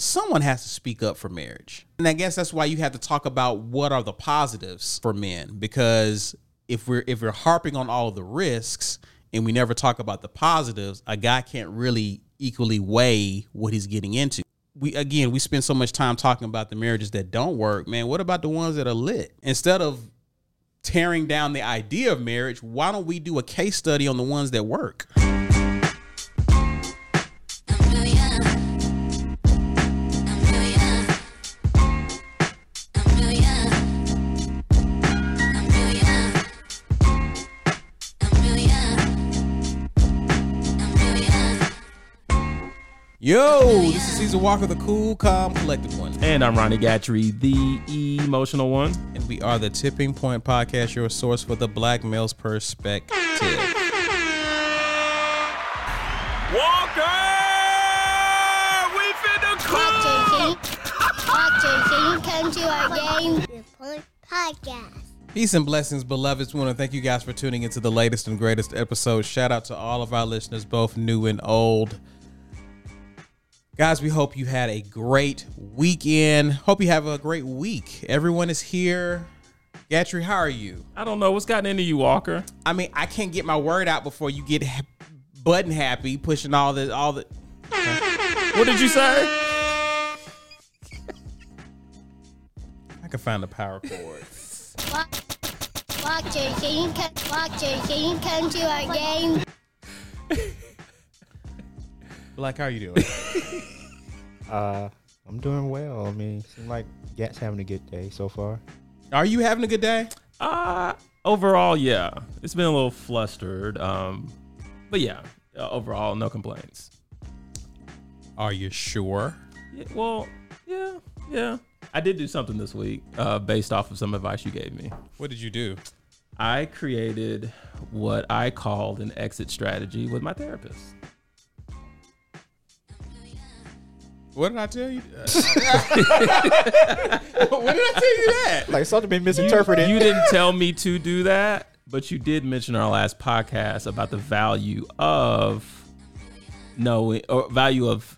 someone has to speak up for marriage. And I guess that's why you have to talk about what are the positives for men because if we're if we're harping on all of the risks and we never talk about the positives, a guy can't really equally weigh what he's getting into. We again, we spend so much time talking about the marriages that don't work, man. What about the ones that are lit? Instead of tearing down the idea of marriage, why don't we do a case study on the ones that work? Yo, this is Caesar Walker, the cool, calm, collected one. And I'm Ronnie Gatrey, the emotional one. And we are the Tipping Point Podcast, your source for the black male's perspective. Walker! We finna Watching, watching, come to our game. The Point Podcast. Peace and blessings, beloveds. We want to thank you guys for tuning into the latest and greatest episode. Shout out to all of our listeners, both new and old. Guys, we hope you had a great weekend. Hope you have a great week. Everyone is here. Gatrey, how are you? I don't know what's gotten into you, Walker. I mean, I can't get my word out before you get ha- button happy, pushing all the all the. What did you say? I can find the power cord. Watching, come, watching, come to our game. Black, how are you doing? Uh, I'm doing well. I mean, seem like Gat's having a good day so far. are you having a good day? Uh, overall, yeah. It's been a little flustered. Um, but yeah, uh, overall, no complaints. Are you sure? Yeah, well, yeah, yeah. I did do something this week uh, based off of some advice you gave me. What did you do? I created what I called an exit strategy with my therapist. What did I tell you? when did I tell you that? Like something been misinterpreted. You didn't tell me to do that, but you did mention in our last podcast about the value of knowing or value of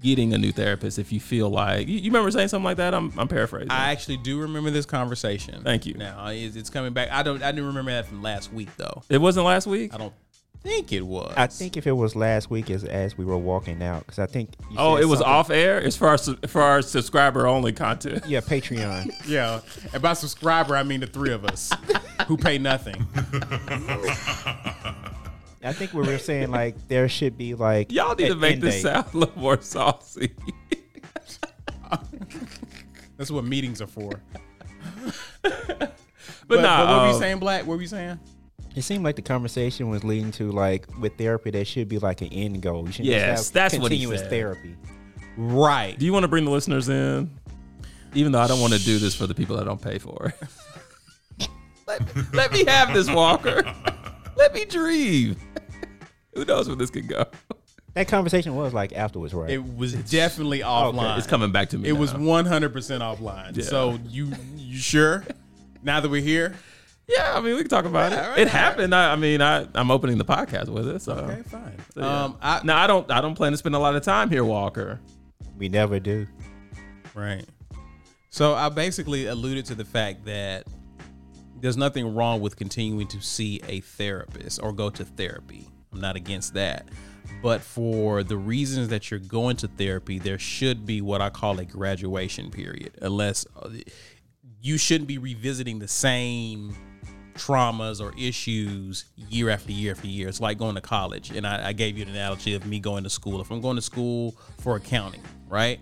getting a new therapist if you feel like you, you remember saying something like that. I'm I'm paraphrasing. I actually do remember this conversation. Thank you. Now it's, it's coming back. I don't. I didn't remember that from last week though. it wasn't last week. I don't think it was. I think if it was last week, as as we were walking out, because I think. you Oh, said it was something- off air. It's for our for our subscriber only content. Yeah, Patreon. Yeah, and by subscriber I mean the three of us who pay nothing. I think we were saying like there should be like Y'all need to make this date. sound a little more saucy. That's what meetings are for. But, But, nah, but what were you um, saying, Black? What were you saying? It seemed like the conversation was leading to like with therapy, there should be like an end goal. You should Yes, just have that's what he continuous said. therapy. Right. Do you want to bring the listeners in? Even though I don't want to do this for the people that don't pay for it. let, let me have this, Walker. Let me dream. Who knows where this could go? That conversation was like afterwards, right? It was definitely offline. It's coming back to me. It was 100% offline. Yeah. So you you sure? Now that we're here? Yeah, I mean, we can talk about it. Right, it right. happened. I, I mean, I, I'm opening the podcast with it. So, Okay, fine. so, yeah. Um, I, now I don't. I don't plan to spend a lot of time here, Walker. we never do. Right. So I basically alluded to the fact that there's nothing wrong with continuing to see a therapist or go to therapy. I'm not against that. But for the reasons that you're going to therapy, there should be what I call a graduation period, unless uh, you shouldn't be revisiting the same traumas or issues year after year after year. It's like going to college. And I, I gave you an analogy of me going to school. If I'm going to school for accounting, right?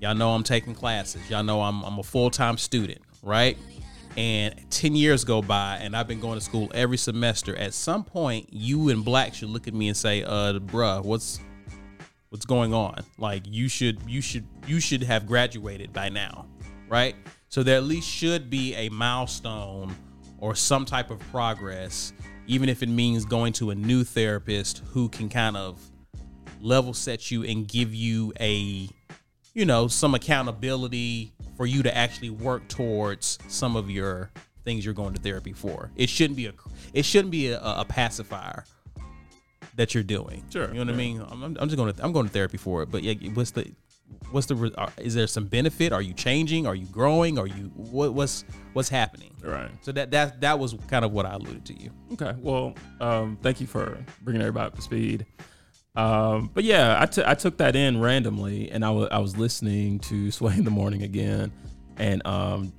Y'all know I'm taking classes. Y'all know I'm, I'm a full time student, right? And 10 years go by and I've been going to school every semester. At some point, you and Black should look at me and say, uh, bruh, what's what's going on? Like you should you should you should have graduated by now, right? So there at least should be a milestone or some type of progress, even if it means going to a new therapist who can kind of level set you and give you a you know some accountability for you to actually work towards some of your things you're going to therapy for. It shouldn't be a it shouldn't be a, a pacifier that you're doing. Sure, you know what i mean? I'm, I'm just going to i'm going to therapy for it but yeah what's the what's the re- are- is there some benefit? Are you changing? Are you growing? Are you what what's what's happening? Right. So that that that was kind of what I alluded to you. Okay. Well, um, thank you for bringing everybody up to speed. Um, but yeah, I, t- I took that in randomly, and I wa- I was listening to Sway in the Morning again, and um,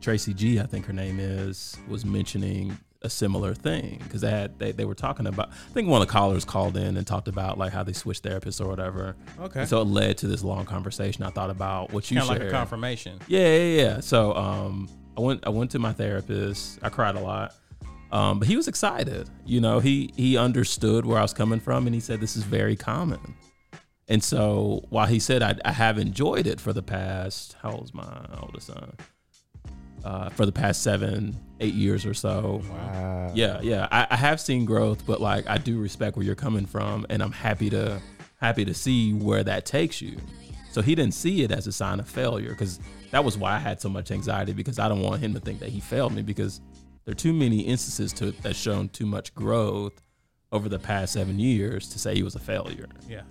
Tracy G, I think her name is, was mentioning a similar thing because they had they, they were talking about. I think one of the callers called in and talked about like how they switched therapists or whatever. Okay. And so it led to this long conversation. I thought about what you Kind of like a confirmation. Yeah, yeah, yeah. So um, I went I went to my therapist. I cried a lot, um, but he was excited. You know, he he understood where I was coming from, and he said this is very common. And so while he said I, I have enjoyed it for the past how old's my oldest son? Uh, for the past seven, eight years or so. Wow. Yeah, yeah. I, I have seen growth, but like I do respect where you're coming from, and I'm happy to happy to see where that takes you. So he didn't see it as a sign of failure because that was why I had so much anxiety because I don't want him to think that he failed me because there are too many instances to that shown too much growth over the past seven years to say he was a failure. Yeah.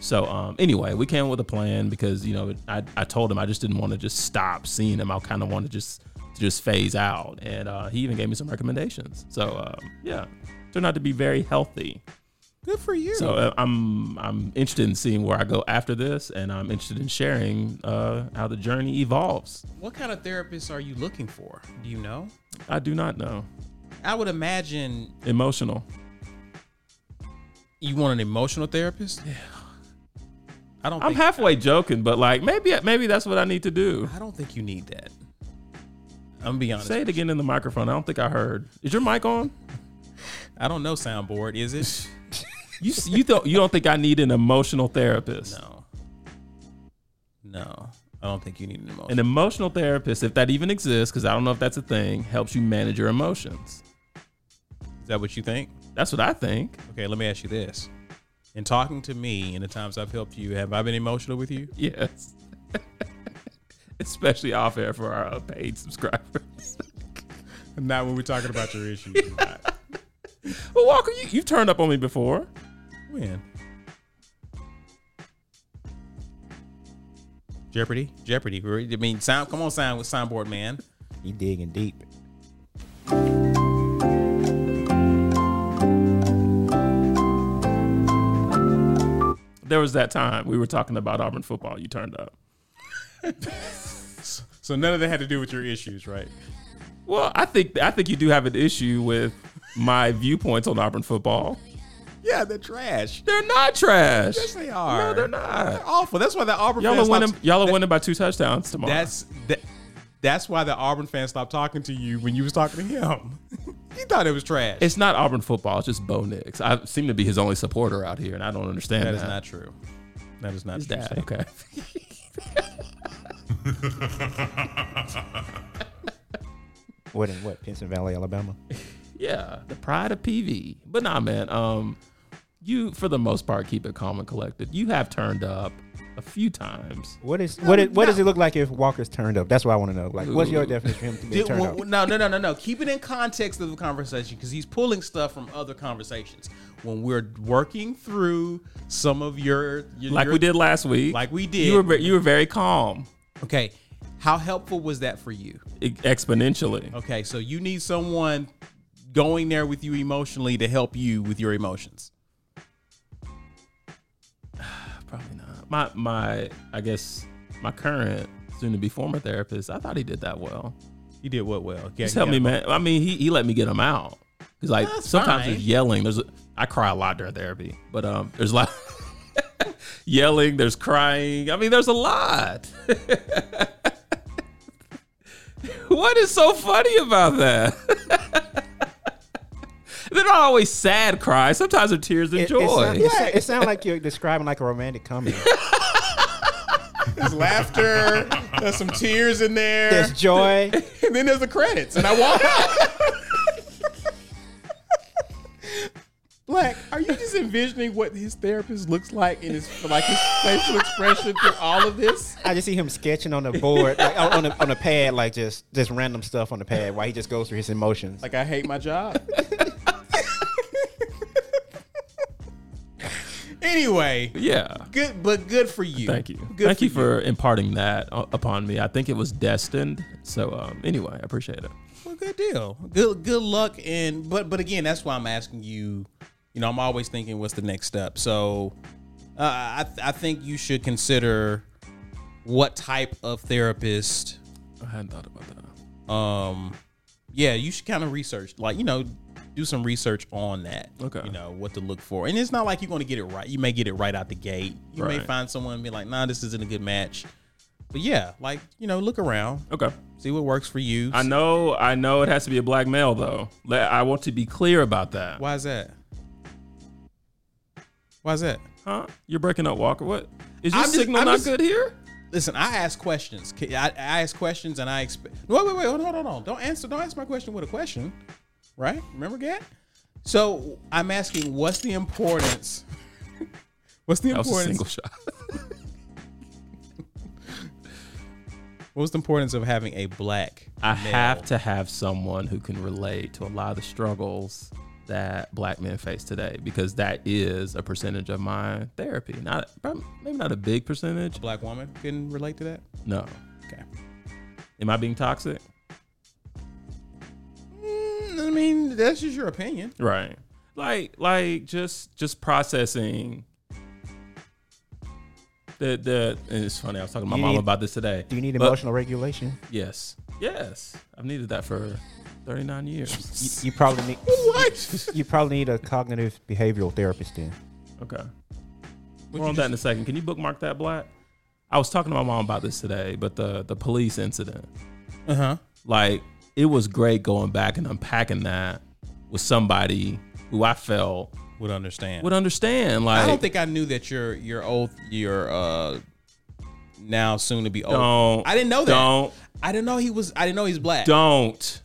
So um, anyway, we came with a plan because you know I, I told him I just didn't want to just stop seeing him. I kind of want to just just phase out, and uh, he even gave me some recommendations. So um, yeah, turned out to be very healthy. Good for you. So uh, I'm I'm interested in seeing where I go after this, and I'm interested in sharing uh, how the journey evolves. what kind of therapist are you looking for? Do you know? I do not know. I would imagine Emotional. you want an emotional therapist. Yeah. I don't. I'm halfway joking, but like maybe maybe that's what I need to do. I don't think you need that. I'm gonna be honest. Say it again in the microphone. I don't think I heard. Is your mic on? I don't know soundboard. Is it? You you don't you don't think I need an emotional therapist? no. No. I don't think you need an emotional. An emotional therapist, if that even exists, because I don't know if that's a thing, helps you manage your emotions. Is that what you think? That's what I think. Okay, let me ask you this. In talking to me in the times I've helped you, have I been emotional with you? Yes. Especially off air for our uh, paid subscribers. Not when we're talking about your issues. Well, Walker, you, you've turned up on me before. when? Jeopardy? Jeopardy. I mean, sound. Come on, sound with soundboard man. You digging deep. There was that time we were talking about Auburn football. You turned up. So none of that had to do with your issues, right? Well, I think I think you do have an issue with my viewpoints on Auburn football. Yeah, they're trash. They're not trash. Yes, they are. No, they're not. They're awful. That's why the Auburn Y'all fans are winning. stopped- Y'all are that- winning by two touchdowns tomorrow. That's that. That's why the Auburn fans stopped talking to you when you was talking to him. he thought it was trash. It's not Auburn football. It's just Bo Nix. I seem to be his only supporter out here, and I don't understand that that. is not true. That is not Is true. that okay? What in what? Pinson Valley, Alabama. yeah, the pride of PV. But nah, man. Um, you for the most part keep it calm and collected. You have turned up a few times. What is what is, what does it look like if Walker's turned up? That's what I want to know. Like, what's your definition of him to be Did- turned well, up? no, no, no, no, no. Keep it in context of the conversation because he's pulling stuff from other conversations. When we're working through some of your, your Like your- we did last week. like we did. You were ve- you were very calm, okay. How helpful was that for you? e- exponentially. Okay, so you need someone going there with you emotionally to help you with your emotions. My my I guess my current soon to be former therapist. I thought he did that well. He did what well? Okay, Just help me, man. I mean, he he let me get him out. He's like That's sometimes fine. there's yelling. There's a, I cry a lot during therapy, but um, there's a lot yelling. There's crying. I mean, there's a lot. what is so funny about that? They're not always sad cries. Sometimes they're tears of It, joy. it, sound- it, it sounds like you're describing like a romantic comedy. There's laughter. there's some tears in there, There's joy. and then there's the credits, and I walk out. Black, are you just envisioning what his therapist looks like in his like his facial expression through all of this? I just see him sketching on the board, like on, a, on the pad, like just just random stuff on the pad while he just goes through his emotions. Like I hate my job. anyway, Yeah. good, but good for you. Thank you. Good Thank you for imparting that upon me. I think it was destined. So um, anyway, I appreciate it. Well, good deal. Good good luck and but but again, that's why I'm asking you. You know, I'm always thinking, what's the next step? So, uh, I I think you should consider what type of therapist. I hadn't thought about that. Um, yeah, you should kind of research, like you know, do some research on that. Okay. You know what to look for, and it's not like you're going to get it right. You may get it right out the gate. You may find someone and be like, nah, this isn't a good match. But yeah, like you know, look around, Okay. see what works for you. I know. I know it has to be a black male though. I want to be clear about that. Why is that? Why is that? Huh? You're breaking up, Walker. What? Is your I'm signal I'm not just- good here? Listen, I ask questions. I, I ask questions, and I expect. Wait, wait, wait, hold on, hold on. Don't answer. Don't answer my question with a question, right? Remember, Gat? So I'm asking, what's the importance? what's the was importance? single shot. What's the importance of having a black? I male? have to have someone who can relate to a lot of the struggles that black men face today because that is a percentage of my therapy. Not maybe not a big percentage. A black woman can relate to that. No. Okay. Am I being toxic? I mean, that's just your opinion. Right. Like like just just processing the the and it's funny, I was talking to my You mom need- about this today. Do you need But- emotional regulation? Yes. Yes. I've needed that for 39 years. you probably need What? you probably need a cognitive behavioral therapist then. Okay. We're on that in a second. Can you bookmark that black? I was talking to my mom about this today, but the the police incident. Uh-huh. Like it was great going back and unpacking that with somebody who I felt Would understand. would understand. Like I don't think I knew that your your old your uh now soon to be old. don't I didn't know that. Don't I didn't know he was. I didn't know he's black. don't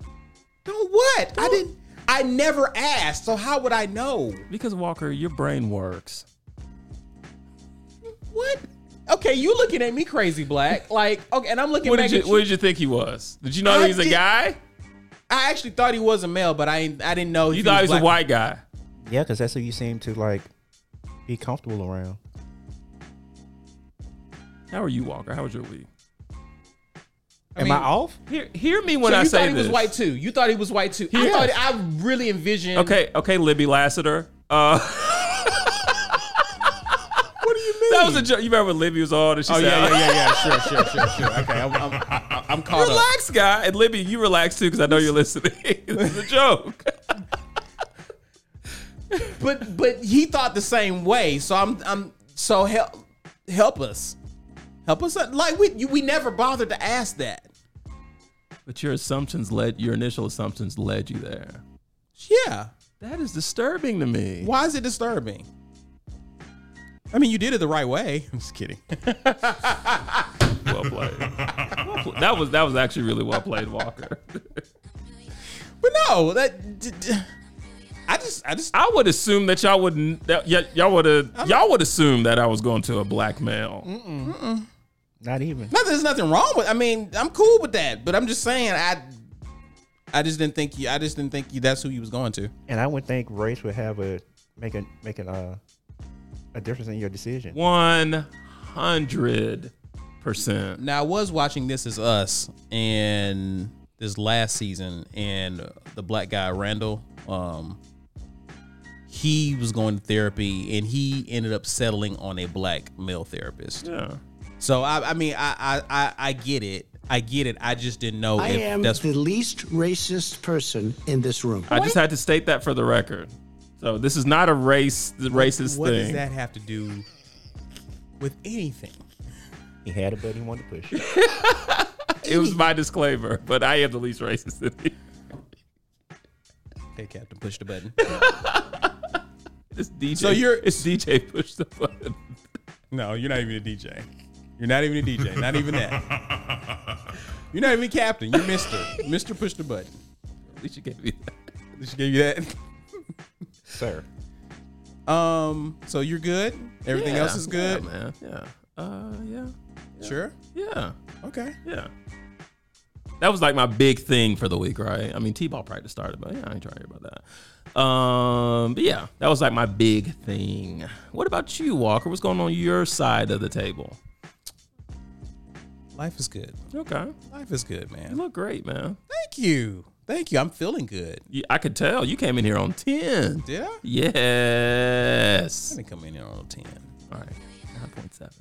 Don't what? I didn't. I never asked. So how would I know? because Walker, your brain works. What? Okay, you looking at me crazy, black. Like okay, and I'm looking What back did you at What did you think he was? Did you know I he's a did- guy? I actually thought he was a male, but I ain't- I didn't know. if You thought he was a black. white guy. Yeah, because that's who you seem to like be comfortable around. How are you, Walker? How was your week? Am mean- I off? Hear, hear me when so I you say thought he this. was white too. You thought he was white too. I Yes. thought I really envisioned. Okay, okay, Libby Lassiter. Uh, that was a joke. You remember when Libby was on and she Oh said, yeah, yeah, yeah, yeah. Sure, sure, sure, sure. Okay, I'm, I'm, I'm, I'm caught up. Relax, guy. And Libby, you relax too because I know you're listening. this is a joke. But but he thought the same way. So I'm I'm so help help us. Help us like we you, we never bothered to ask that. But your assumptions led, your initial assumptions led you there. Yeah. That is disturbing to me. Why is it disturbing? I mean, you did it the right way. I'm just kidding. Well played. Well pl- that was that was actually really well played, Walker. But no, that d- d- I just I just I would assume that y'all wouldn't. That, y- y'all would have. Y'all would assume that I was going to a black male. Not even. not there's nothing wrong with. I mean, I'm cool with that. But I'm just saying I I just didn't think you. I just didn't think you. That's who you was going to. And I would think race would have a make a make an, uh, a difference in your decision. One hundred percent. Now I was watching This Is Us and this last season, and the black guy Randall, um, he was going to therapy, and he ended up settling on a black male therapist. Yeah. So I, I mean, I, I, I, I get it. I get it. I just didn't know I if am that's the least racist person in this room. I just had to state that for the record. So this is not a race racist thing. what thing. does that have to do with anything? He had a button he wanted to push. It was my disclaimer, but I am the least racist in here. Okay, Captain, push the button. It's DJ. So you're- it's DJ push the button. No, you're not even a DJ. You're not even a DJ. Not even that. You're not even captain. You're Mister. Mister, push the button. At least you gave me that. At least she gave you that? Sir. Um. So you're good. Everything Yeah, else is good. yeah, man. Yeah. Uh, yeah. Sure. Yeah. Okay. Yeah. that was like my big thing for the week, right? I mean, T-ball practice started, but yeah, I ain't trying to hear about that. Um, but yeah, that was like my big thing. What about you, Walker? What's going on your side of the table? Life is good. Okay, Life is good, man. you look great, man. Thank you. Thank you. I'm feeling good. You, I could tell you came in here on ten. Did I? I Yes. didn't come in here on 10. All right, nine point seven.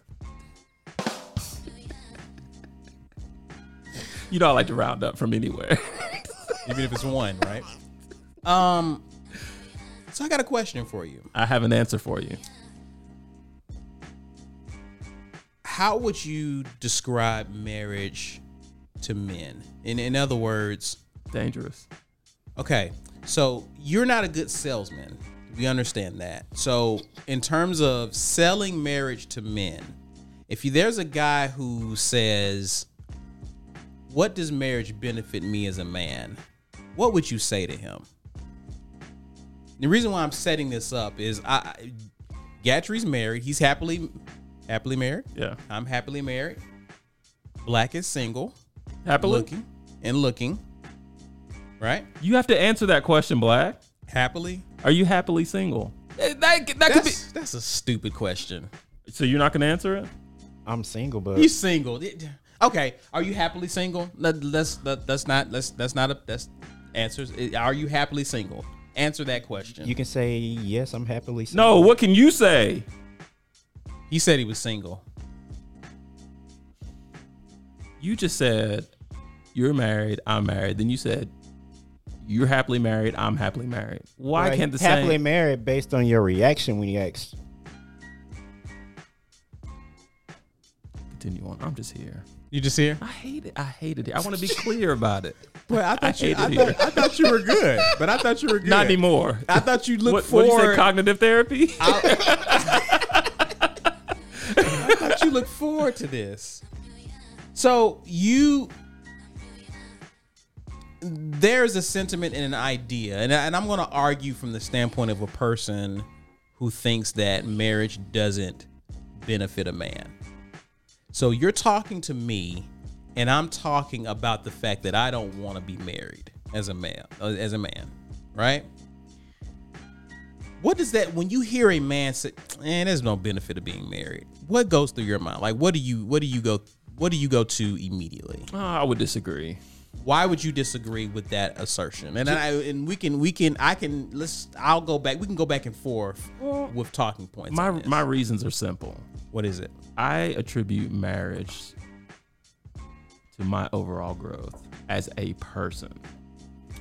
You know I like to round up from anywhere. Even if it's one, right? Um, so I got a question for you. I have an answer for you. How would you describe marriage to men? In in other words, Dangerous. Okay, so you're not a good salesman. We understand that. So, in terms of selling marriage to men, if you, there's a guy who says, "What does marriage benefit me as a man?" What would you say to him? The reason why I'm setting this up is I, Gatrey's married. He's happily happily married. Yeah. I'm happily married. Black is single, Happily. looking and looking. Right? You have to answer that question, Black. Happily Are you happily single? That, that could be. That's, that's a stupid question. So you're not going to answer it? I'm single, but You single? Okay. Are you happily single? Let, let's let, that's not let's that's not a that's answers. Are you happily single? Answer that question. you can say yes. I'm happily single. No. What can you say? he said he was single. You just said you're married. I'm married. Then you said you're happily married. I'm happily married. Why Right, can't the happily same? married based on your reaction when you asked. Continue on. I'm just here. You just here? I hate it. I hated it. I want to be clear about it. Well, I thought you- I thought- I thought you were good, but I thought you were good. Not anymore. I thought you looked what, what do you say? forward. Cognitive therapy? I thought you looked forward to this. So you there's a sentiment and an idea, and, and I'm going to argue from the standpoint of a person who thinks that marriage doesn't benefit a man. So you're talking to me, and I'm talking about the fact that I don't want to be married as a man, uh, as a man, right? What does that when you hear a man say, "Man, there's no benefit of being married"? What goes through your mind? Like, what do you, what do you go, what do you go to immediately? Oh, I would disagree. Why would you disagree with that assertion? And I, and we can, we can, I can. Let's. I'll go back. We can go back and forth mm. with talking points. My on this. my reasons are simple. what is it? I attribute marriage to my overall growth as a person.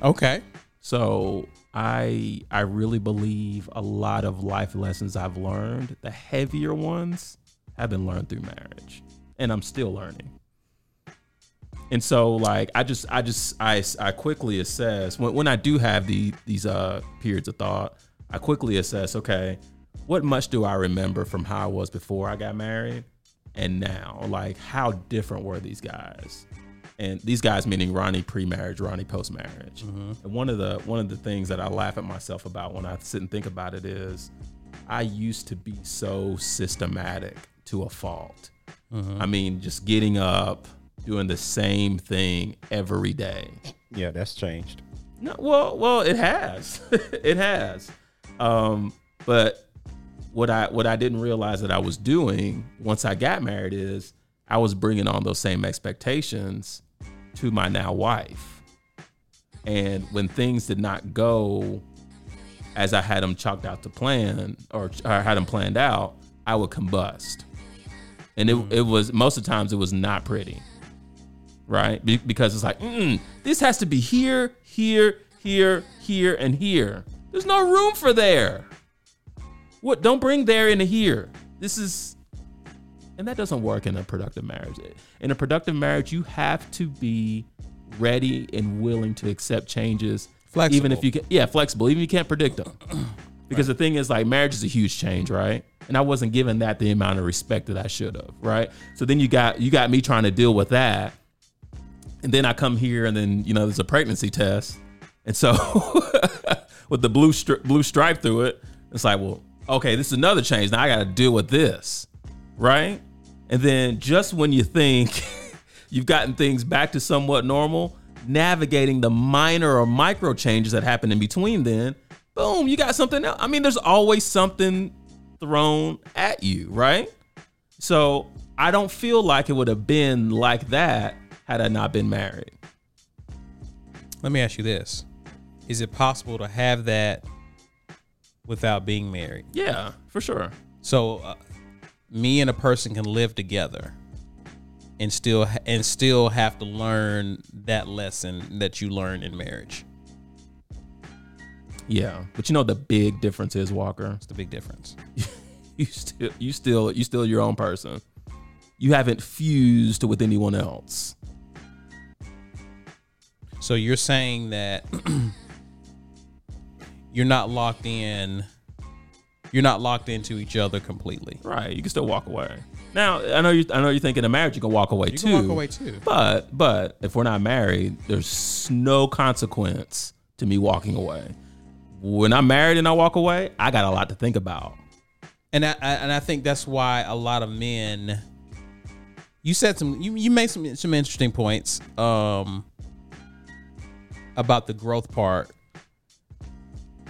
Okay. So I I really believe a lot of life lessons I've learned, the heavier ones, have been learned through marriage, and I'm still learning. And so like I just I just I I quickly assess when when I do have the these uh periods of thought, I quickly assess okay, what much do I remember from how I was before I got married and now? Like how different were these guys? and these guys meaning Ronnie pre-marriage, Ronnie post-marriage. And one of the one of the things that I laugh at myself about when I sit and think about it is, I used to be so systematic to a fault. I mean, just getting up, doing the same thing every day. Yeah, that's changed. No, well, well, it has, it has. Um, but what I what I didn't realize that I was doing once I got married is I was bringing on those same expectations to my now wife, and when things did not go as I had them chalked out to plan or, or had them planned out, I would combust, and it it was most of the times it was not pretty right? Be- because it's like, this has to be here, here, here, here, and here. There's no room for there. What? Don't bring there into here. This is, and that doesn't work in a productive marriage. In a productive marriage, you have to be ready and willing to accept changes, even if you can. Yeah, flexible, even if you can't predict them. Because the thing is, like, marriage is a huge change, right? And I wasn't given that the amount of respect that I should have, right? So then you got you got me trying to deal with that, and then I come here, and then you know there's a pregnancy test, and so with the blue stri- blue stripe through it, it's like, well, okay, this is another change. Now I got to deal with this, right? And then just when you think you've gotten things back to somewhat normal, navigating the minor or micro changes that happen in between then, boom, you got something else. I mean, there's always something thrown at you, right? So I don't feel like it would have been like that had I not been married. Let me ask you this: Is it possible to have that without being married? Yeah, for sure. So, uh, me and a person can live together and still and still have to learn that lesson that you learned in marriage. Yeah, but you know the big difference is Walker. It's the big difference. You still, you still, you still your own person. You haven't fused with anyone else. So you're saying that you're not locked in. You're not locked into each other completely. Right. You can still walk away. Now, I know you I know you're thinking in a marriage you can walk away You too. can walk away too. But but if we're not married, there's no consequence to me walking away. When I'm married and I walk away, I got a lot to think about. And I, I and I think that's why a lot of men. You said some. You, you made some some interesting points. Um. About the growth part,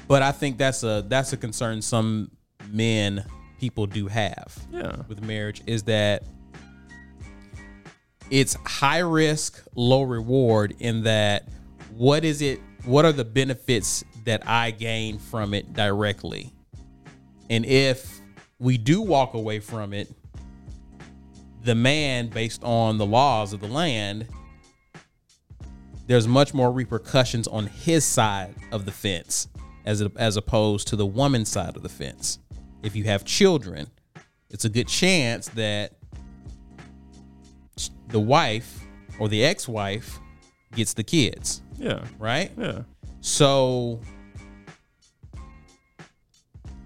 but I think that's a that's a concern some men people do have. Yeah. with marriage is that it's high risk, low reward in that what is it what are the benefits that I gain from it directly? And if we do walk away from it, the man based on the laws of the land there's much more repercussions on his side of the fence as as opposed to the woman's side of the fence. If you have children, it's a good chance that the wife or the ex-wife gets the kids, Yeah. right? Yeah. So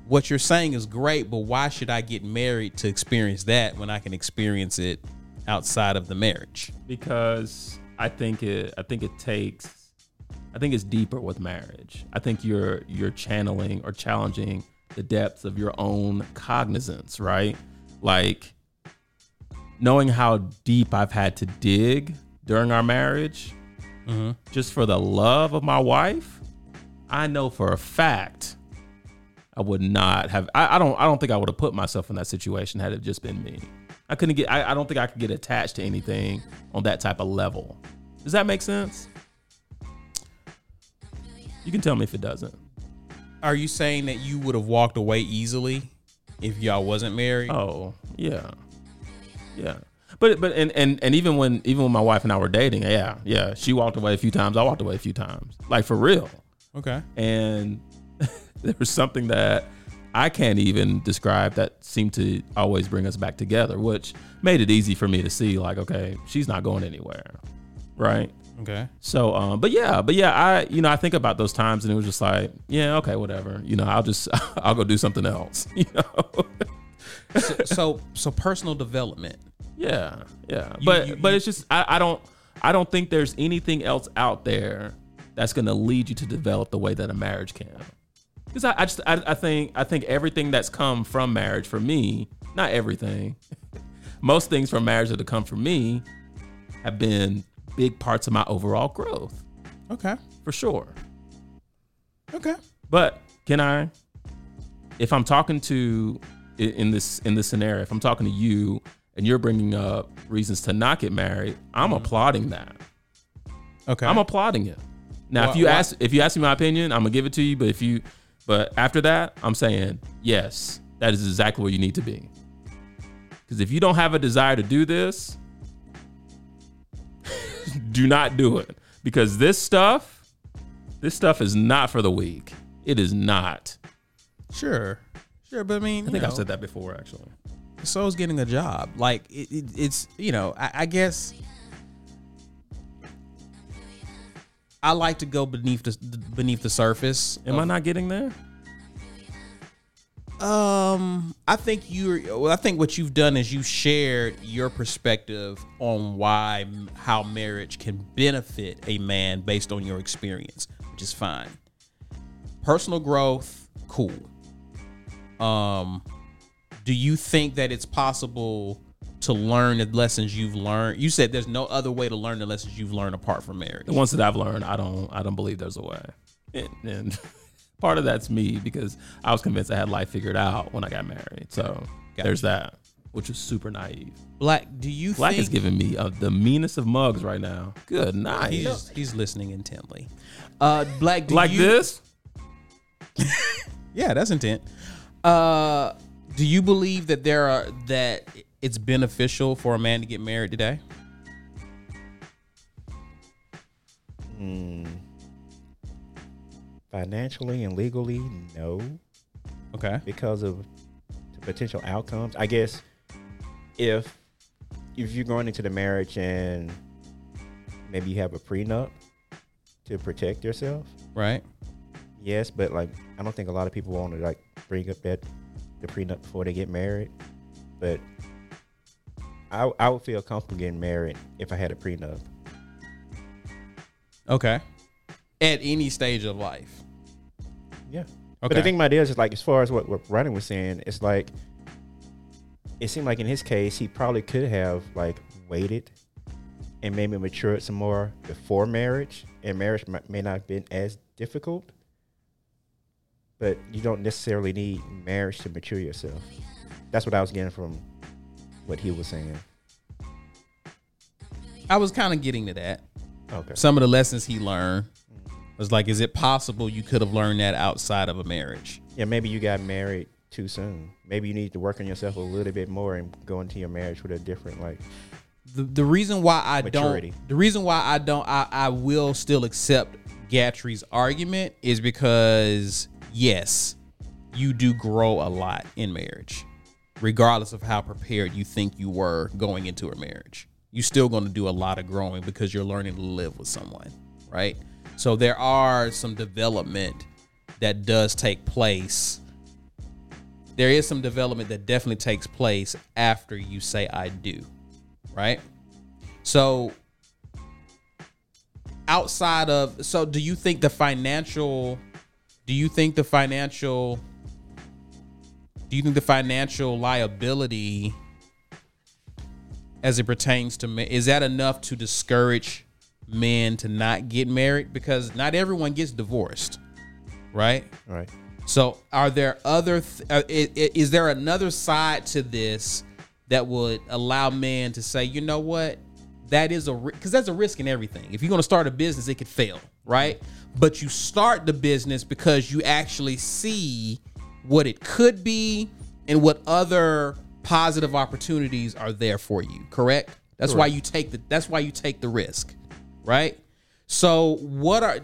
what you're saying is great, but why should I get married to experience that when I can experience it outside of the marriage? because I think it I think it takes I think it's deeper with marriage. I think you're you're channeling or challenging the depths of your own cognizance, right? Like knowing how deep I've had to dig during our marriage mm-hmm. just for the love of my wife, I know for a fact I would not have I, I don't I don't think I would have put myself in that situation had it just been me. I couldn't get I, I don't think I could get attached to anything on that type of level. Does that make sense? You can tell me if it doesn't. Are you saying that you would have walked away easily if y'all wasn't married? Oh, yeah. Yeah. But but and, and and even when even when my wife and I were dating, yeah, yeah, she walked away a few times, I walked away a few times. Like for real. Okay. and there was something that I can't even describe that seemed to always bring us back together, which made it easy for me to see, like, okay, she's not going anywhere, right? Okay. So, um, but yeah, but yeah, I, you know, I think about those times, and it was just like, yeah, okay, whatever, you know, I'll just, I'll go do something else, you know. So so, so personal development. Yeah, yeah. You- but you- but you- it's just I, I don't I don't think there's anything else out there that's gonna lead you to develop the way that a marriage can. Because I, I just I, I think I think everything that's come from marriage for me, not everything, most things from marriage that have come for me have been big parts of my overall growth, Okay. for sure. Okay. But can I, if I'm talking to in this in this scenario, if I'm talking to you and you're bringing up reasons to not get married, I'm mm-hmm. applauding that. Okay. I'm applauding it. Now, Why- if you why- ask if you ask me my opinion, I'm gonna give it to you. But if you, but after that, I'm saying yes, that is exactly where you need to be. Because if you don't have a desire to do this, do not do it. Because this stuff, this stuff is not for the weak. It is not. sure. Sure, but I mean, I think I've said that before, actually. so is getting a job. Like it, it, it's you know, I, I guess I like to go beneath the beneath the surface. Am I not getting there? Um, I think you're. Well, I think what you've done is you shared your perspective on why how marriage can benefit a man based on your experience, which is fine. Personal growth, cool. Um, do you think that it's possible to learn the lessons you've learned? You said there's no other way to learn the lessons you've learned apart from marriage. The ones that I've learned, I don't I don't believe there's a way. And, and part of that's me because I was convinced I had life figured out when I got married. So there's that, which is super naive. Black, do you Black think is giving me uh, the meanest of mugs right now. Good night. he's, he's listening intently? Uh, Black, do like you, this? Yeah, that's intent. Uh, do you believe that there are that it's beneficial for a man to get married today? Hmm. Financially and legally, no, Okay. because of the potential outcomes. I guess if if you're going into the marriage and maybe you have a prenup to protect yourself, Right. yes, but like I don't think a lot of people want to like bring up that the prenup before they get married. But I I would feel comfortable getting married if I had a prenup. Okay. At any stage of life. Yeah. Okay. But the thing about it is, is like as far as what, what Ryan was saying, it's like it seemed like in his case he probably could have like waited and maybe matured some more before marriage, and marriage might, may not have been as difficult. But you don't necessarily need marriage to mature yourself. That's what I was getting from what he was saying. I was kind of getting to that. Okay. Some of the lessons he learned was like, is it possible you could have learned that outside of a marriage? Yeah, maybe you got married too soon. Maybe you need to work on yourself a little bit more and go into your marriage with a different like the, the reason why I Maturity. don't the reason why I don't I, I will still accept Gatrey's argument is because yes, you do grow a lot in marriage, regardless of how prepared you think you were going into a marriage. You're still going to do a lot of growing because you're learning to live with someone, right? So there are some development that does take place. There is some development that definitely takes place after you say I do right? So outside of so do you think the financial do you think the financial do you think the financial liability as it pertains to men is that enough to discourage men to not get married because not everyone gets divorced right right. so, are there other? Th- uh, i- i- is there another side to this that would allow men to say, you know what, that is a because that's a risk in everything. If you're going to start a business, it could fail, right? But you start the business because you actually see what it could be and what other positive opportunities are there for you. Correct? That's why you take the. That's why you take the risk, right? So, what are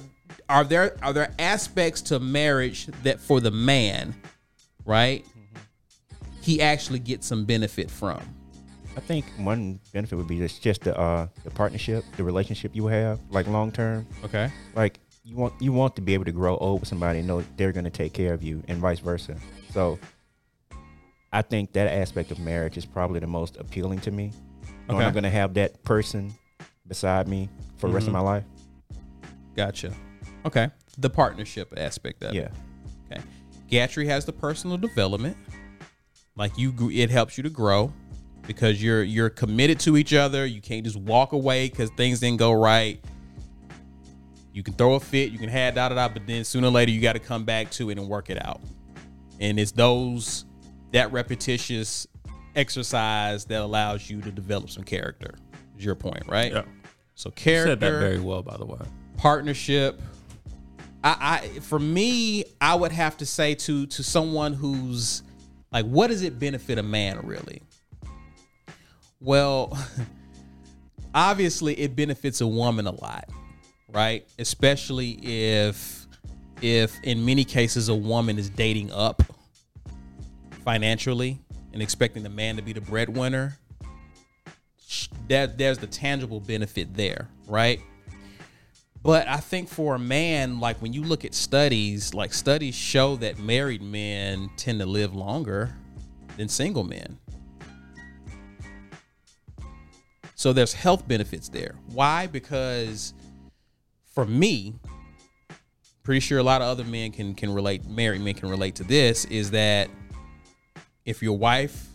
are there are there aspects to marriage that for the man, right? He actually gets some benefit from. I think one benefit would be just just the uh the partnership, the relationship you have, like long term. Okay. Like you want you want to be able to grow old with somebody and know they're gonna take care of you and vice versa. So I think that aspect of marriage is probably the most appealing to me. Okay. I'm gonna have that person beside me for the rest of mm-hmm. my life. Gotcha. Okay. The partnership aspect of Yeah. it. Yeah. Okay. Gatrey has the personal development. Like you, it helps you to grow because you're you're committed to each other. You can't just walk away because things didn't go right. You can throw a fit, you can have da da da, but then sooner or later you got to come back to it and work it out. And it's those that repetitious exercise that allows you to develop some character. Is your point, right? Yeah. So You character said that very well, by the way. partnership. I, I for me, I would have to say to to someone who's like, what does it benefit a man really? Well, obviously it benefits a woman a lot, right? Especially if if in many cases a woman is dating up financially and expecting the man to be the breadwinner. That there's the tangible benefit there, right? But I think for a man, like when you look at studies, like studies show that married men tend to live longer than single men. So there's health benefits there. Why? Because for me, pretty sure a lot of other men can can relate, married men can relate to this, is that if your wife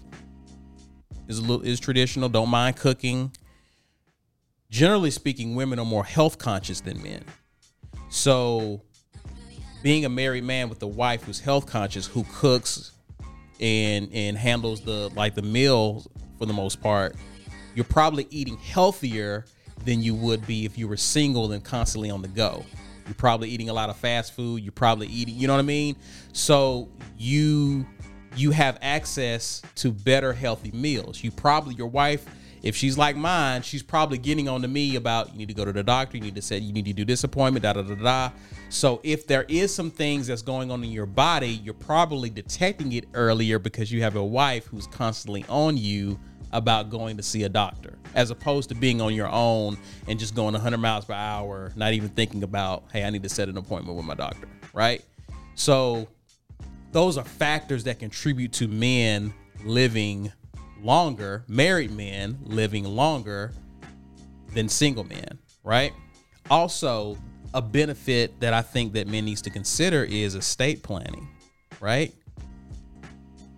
is a little is traditional. Don't mind cooking. Generally speaking, women are more health conscious than men. So, being a married man with a wife who's health conscious, who cooks and and handles the like the meal for the most part, you're probably eating healthier than you would be if you were single and constantly on the go. You're probably eating a lot of fast food. You're probably eating, you know what I mean? So you you have access to better healthy meals. You probably your wife, if she's like mine, she's probably getting on to me about you need to go to the doctor, you need to say you need to do this appointment, da da da da. So if there is some things that's going on in your body, you're probably detecting it earlier because you have a wife who's constantly on you about going to see a doctor as opposed to being on your own and just going 100 miles per hour not even thinking about hey i need to set an appointment with my doctor right? So those are factors that contribute to men living longer married men living longer than single men right? Also a benefit that i think that men needs to consider is estate planning right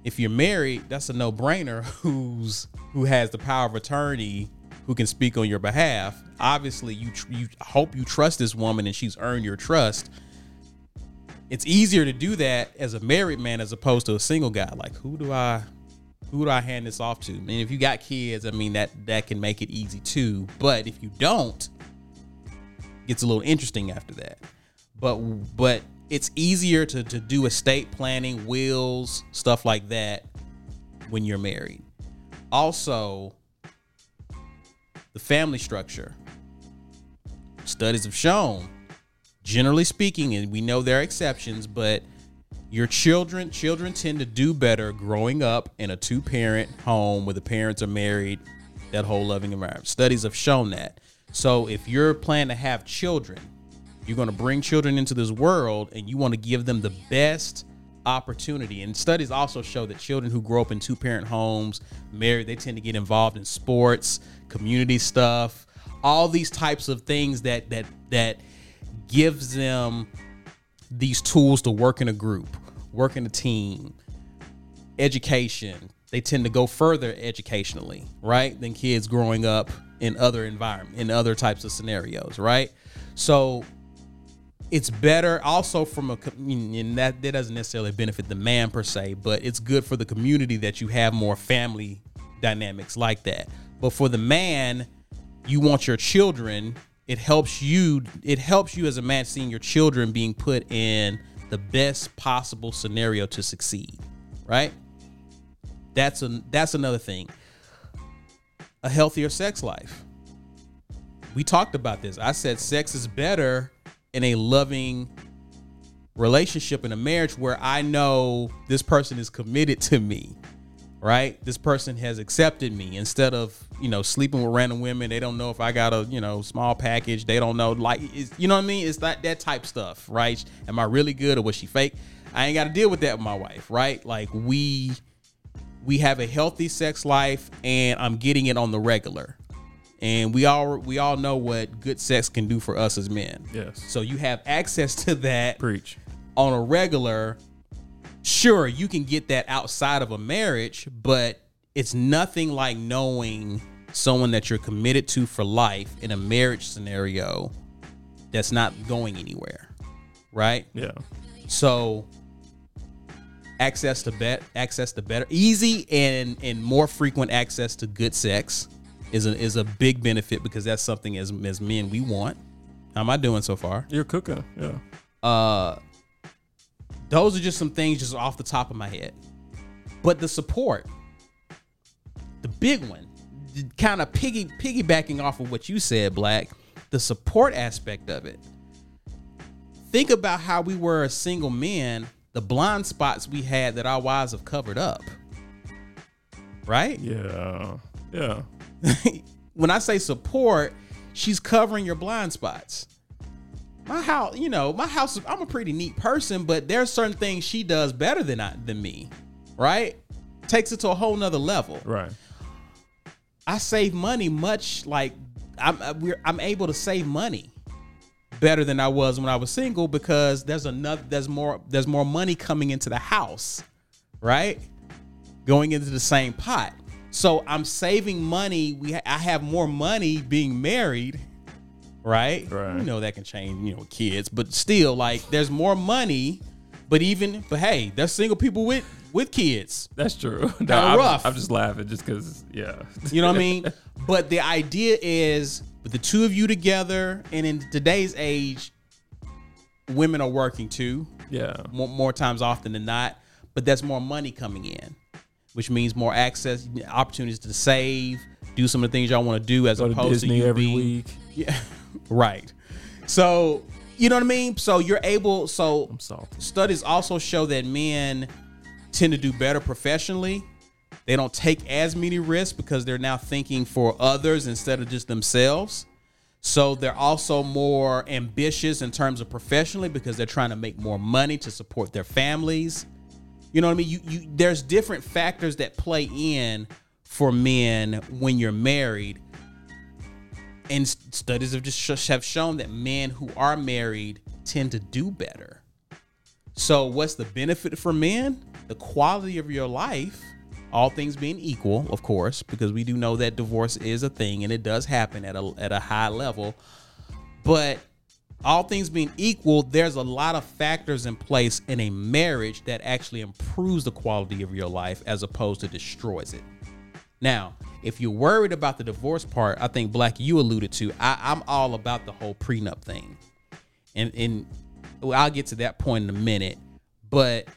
if you're married, that's a no-brainer. Who's who has the power of attorney who can speak on your behalf? Obviously, you tr- you hope you trust this woman and she's earned your trust. It's easier to do that as a married man as opposed to a single guy. Like, who do I who do I hand this off to? And if you got kids, I mean that that can make it easy too. But if you don't, it gets a little interesting after that. But but it's easier to, to do estate planning, wills, stuff like that when you're married. Also, the family structure. Studies have shown, generally speaking, and we know there are exceptions, but your children children tend to do better growing up in a two-parent home where the parents are married, that whole loving environment. Studies have shown that. So if you're planning to have children, you're going to bring children into this world and you want to give them the best opportunity. And studies also show that children who grow up in two parent homes, married, they tend to get involved in sports, community stuff, all these types of things that that that gives them these tools to work in a group, work in a team, education. They tend to go further educationally, right? Than kids growing up in other environment, in other types of scenarios, right? So it's better also from a and that that doesn't necessarily benefit the man per se but it's good for the community that you have more family dynamics like that. But for the man you want your children it helps you it helps you as a man seeing your children being put in the best possible scenario to succeed right? That's a that's another thing. A healthier sex life. We talked about this. I said sex is better in a loving relationship in a marriage where I know this person is committed to me, right? This person has accepted me instead of, you know, sleeping with random women. They don't know if I got a, you know, small package. They don't know, like, you know what I mean? It's that, that type stuff, right? Am I really good or was she fake? I ain't got to deal with that with my wife, right? Like, we. We have a healthy sex life and I'm getting it on the regular and we all we all know what good sex can do for us as men. Yes. So you have access to that Preach. on a regular. Sure, you can get that outside of a marriage, but it's nothing like knowing someone that you're committed to for life in a marriage scenario that's not going anywhere. Right? Yeah. So access to bet access to better easy and and more frequent access to good sex is a is a big benefit because that's something as as men we want. How am I doing so far? You're cooking. Yeah. Uh those are just some things just off the top of my head. But the support, the big one, kind of piggy piggybacking off of what you said, Black, the support aspect of it. Think about how we were as single men, the blind spots we had that our wives have covered up. Right? Yeah. Yeah. when I say support, she's covering your blind spots. My house, you know, my house. I'm a pretty neat person, but there's certain things she does better than I than me, right? Takes it to a whole nother level. Right. I save money much like I'm uh, we're, I'm able to save money better than I was when I was single because there's another there's more there's more money coming into the house, right? Going into the same pot. So I'm saving money. We ha- I have more money being married, right? Right. You know that can change, you know, kids, but still, like, there's more money. But even, but hey, there's single people with with kids. That's true. No, I'm, rough. I'm just laughing just because, yeah. You know what I mean? But the idea is with the two of you together, and in today's age, women are working too, yeah. more, more times often than not. But that's more money coming in, which means more access, opportunities to save, do some of the things y'all want to do, as Go to opposed Disney to you every being, week. Yeah, right. So you know what I mean. So you're able. So studies also show that men tend to do better professionally. They don't take as many risks because they're now thinking for others instead of just themselves. So they're also more ambitious in terms of professionally because they're trying to make more money to support their families. You know what I mean? You, you there's different factors that play in for men when you're married. And studies have just have shown that men who are married tend to do better. So, what's the benefit for men? The quality of your life, all things being equal, of course, because we do know that divorce is a thing and it does happen at a at a high level. But all things being equal, there's a lot of factors in place in a marriage that actually improves the quality of your life as opposed to destroys it. Now, if you're worried about the divorce part, I think Black you alluded to. I, I'm all about the whole prenup thing, and and I'll get to that point in a minute. But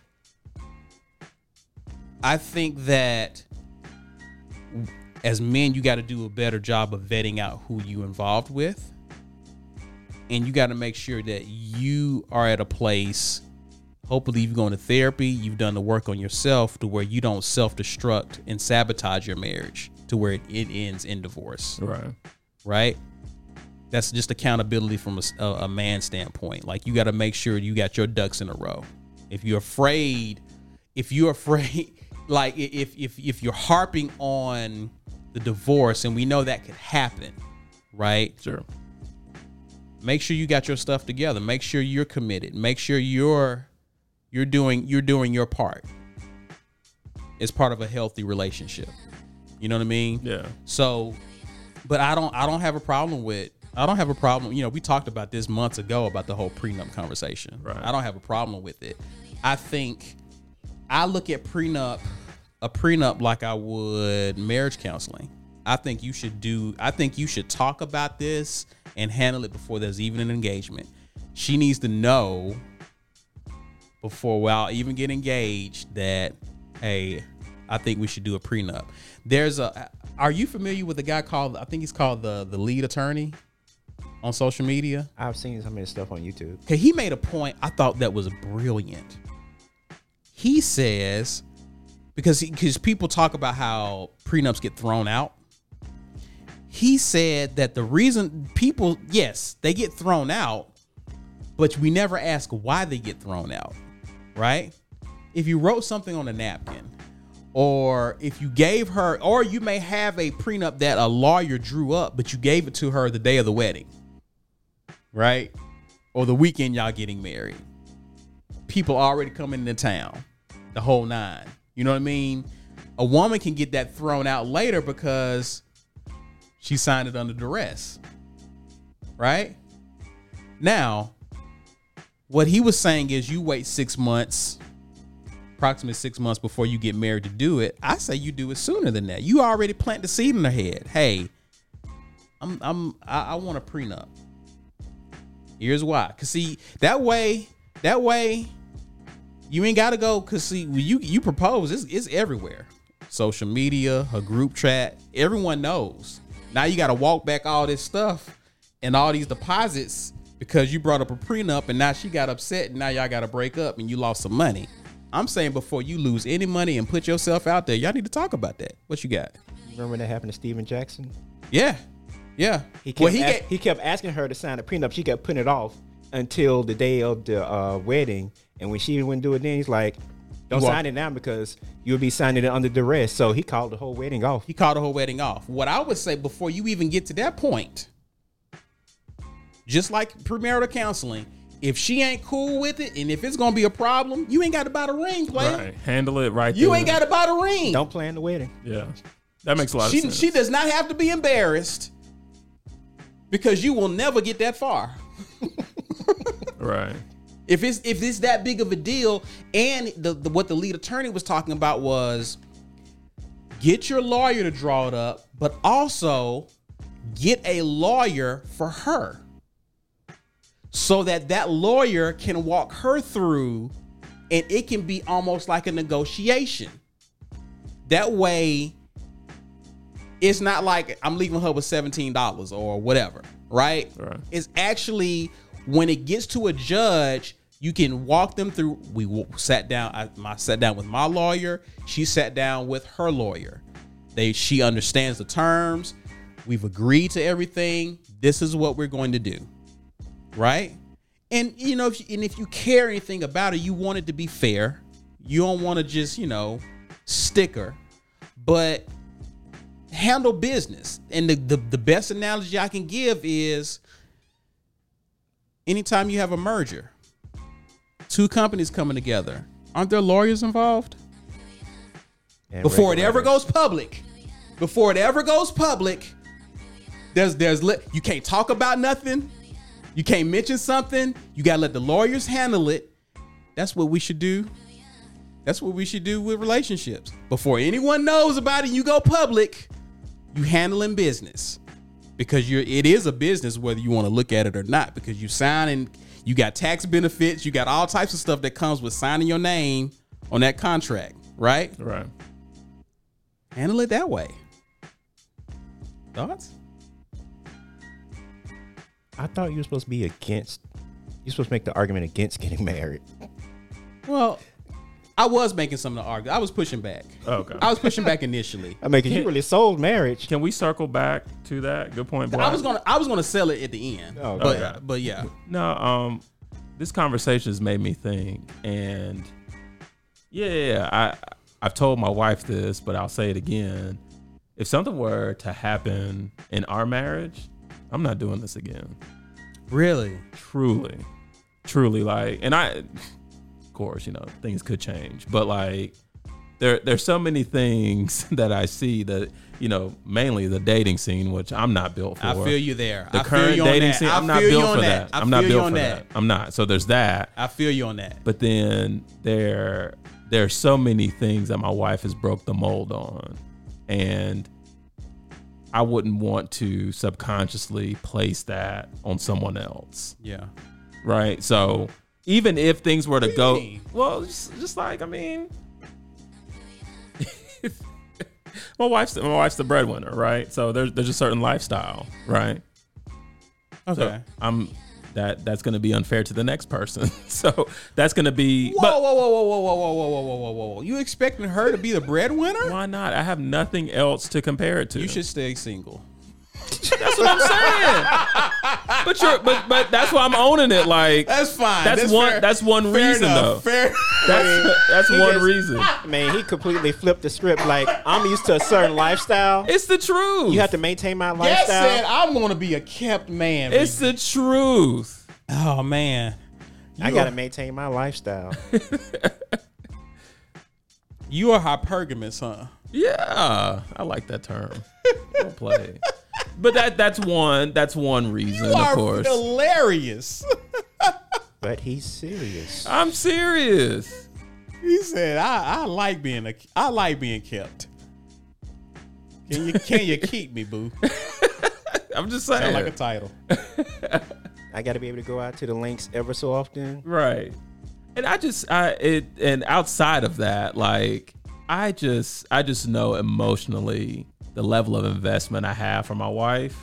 I think that as men, you got to do a better job of vetting out who you involved with, and you got to make sure that you are at a place. Hopefully, you've gone to therapy. You've done the work on yourself to where you don't self-destruct and sabotage your marriage to where it, it ends in divorce Right. right? That's just accountability from a man standpoint. Like you got to make sure you got your ducks in a row. If you're afraid, if you're afraid, like if if if you're harping on the divorce, and we know that could happen, right? Sure. Make sure you got your stuff together. Make sure you're committed. Make sure you're you're doing you're doing your part. It's part of a healthy relationship. You know what I mean? Yeah. So, but I don't I don't have a problem with I don't have a problem. You know, we talked about this months ago about the whole prenup conversation. Right. I don't have a problem with it. I think I look at prenup a prenup like I would marriage counseling. I think you should do I think you should talk about this and handle it before there's even an engagement. She needs to know before well even get engaged that hey i think we should do a prenup there's a are you familiar with a guy called i think he's called the the lead attorney on social media I've seen some of his stuff on YouTube. okay he made a point i thought that was brilliant he says because because people talk about how prenups get thrown out he said that the reason people yes they get thrown out but we never ask why they get thrown out right? If you wrote something on a napkin or if you gave her or you may have a prenup that a lawyer drew up but you gave it to her the day of the wedding right? Or the weekend y'all getting married. People already coming into town the whole nine. You know what i mean? A woman can get that thrown out later because she signed it under duress right? Now what he was saying is you wait six months approximately six months before you get married to do it. I say you do it sooner than that. You already plant the seed in her head. Hey i'm i'm i, I want a prenup. Here's why. Because see that way that way you ain't gotta go because see you you propose it's, it's everywhere. Social media a group chat everyone knows now you gotta walk back all this stuff and all these deposits because you brought up a prenup and now she got upset and now y'all gotta break up and you lost some money i'm saying before you lose any money and put yourself out there y'all need to talk about that what you got Remember when that happened to Steven Jackson? yeah yeah He kept, well he ask- get, he kept asking her to sign a prenup. She kept putting it off until the day of the uh, wedding. And when she wouldn't do it, then he's like, "Don't You are- sign it now because you'll be signing it under duress." So he called the whole wedding off. he called the whole wedding off. What I would say before you even get to that point, just like premarital counseling, if she ain't cool with it and if it's gonna be a problem, you ain't got to buy the ring, player. Right. Handle it right You there. ain't got to buy the ring. Don't plan the wedding. Yeah. That makes a lot she, of sense. she does not have to be embarrassed because you will never get that far. right. If it's if it's that big of a deal, and the, the what the lead attorney was talking about was get your lawyer to draw it up, but also get a lawyer for her, so that that lawyer can walk her through, and it can be almost like a negotiation. That way, it's not like I'm leaving her with seventeen dollars or whatever, right? Right. It's actually when it gets to a judge, you can walk them through. We sat down. I, I sat down with my lawyer. She sat down with her lawyer. They she understands the terms. We've agreed to everything. This is what we're going to do, right? And you know, if you, and if you care anything about it, you want it to be fair. You don't want to just you know sticker, but handle business. And the, the the best analogy I can give is anytime you have a merger, two companies coming together, aren't there lawyers involved? And Before it ever goes public, before it ever goes public, there's there's li- you can't talk about nothing. You can't mention something. You gotta let the lawyers handle it. That's what we should do. That's what we should do with relationships. Before anyone knows about it, you go public. You handling business because you're it is a business whether you want to look at it or not because you sign and you got tax benefits you got all types of stuff that comes with signing your name on that contract right Right. handle it that way thoughts I thought you were supposed to be against. You're supposed to make the argument against getting married. well i was making some of the argument i was pushing back Okay. i was pushing back initially I mean, 'cause you really sold marriage. Can we circle back to that? Good point. i was gonna i was gonna sell it at the end Oh, but okay. but yeah No, um, this conversation has made me think, and yeah, yeah, yeah, I I've told my wife this, but I'll say it again. If something were to happen in our marriage, I'm not doing this again. really Truly, truly, like, and I, of course, you know, things could change, but like, there there's so many things that I see that you know, mainly the dating scene, which I'm not built for. i feel you there The I feel current dating that. scene, I'm not built for that. I'm not built for that. that. I'm not. So there's that. i feel you on that But then there there are so many things that my wife has broke the mold on. And I wouldn't want to subconsciously place that on someone else. yeah Right. So even if things were to go mean? well, just, just like I mean my wife's my wife's the breadwinner, right? So there's there's a certain lifestyle, right? okay So I'm that that's going to be unfair to the next person. so that's going to be Whoa, but whoa, whoa, whoa, whoa, whoa, whoa, whoa, whoa, whoa, whoa, whoa! You expecting her to be the breadwinner? why not? I have nothing else to compare it to. You should stay single. That's what I'm saying. but you're but but that's why I'm owning it. Like That's fine. That's one- fair. that's one Fair reason, enough. though. Fair. that's that's one just- reason. I mean, he completely flipped the script. Like, I'm used to a certain lifestyle. It's the truth. You have to maintain my That lifestyle. said, I'm going to be a kept man. It's the truth. oh man, I got to maintain my lifestyle. you are hypergamous, huh? Yeah, I like that term. Well played. But that that's one that's one reason, You of course. hilarious. but he's serious. I'm serious. he said, "I I like being a I like being kept." Can you can you keep me, boo? I'm just saying. Sound like a title. I got to be able to go out to the links ever so often. Right. And I just I it and outside of that, like I just I just know emotionally the level of investment I have for my wife.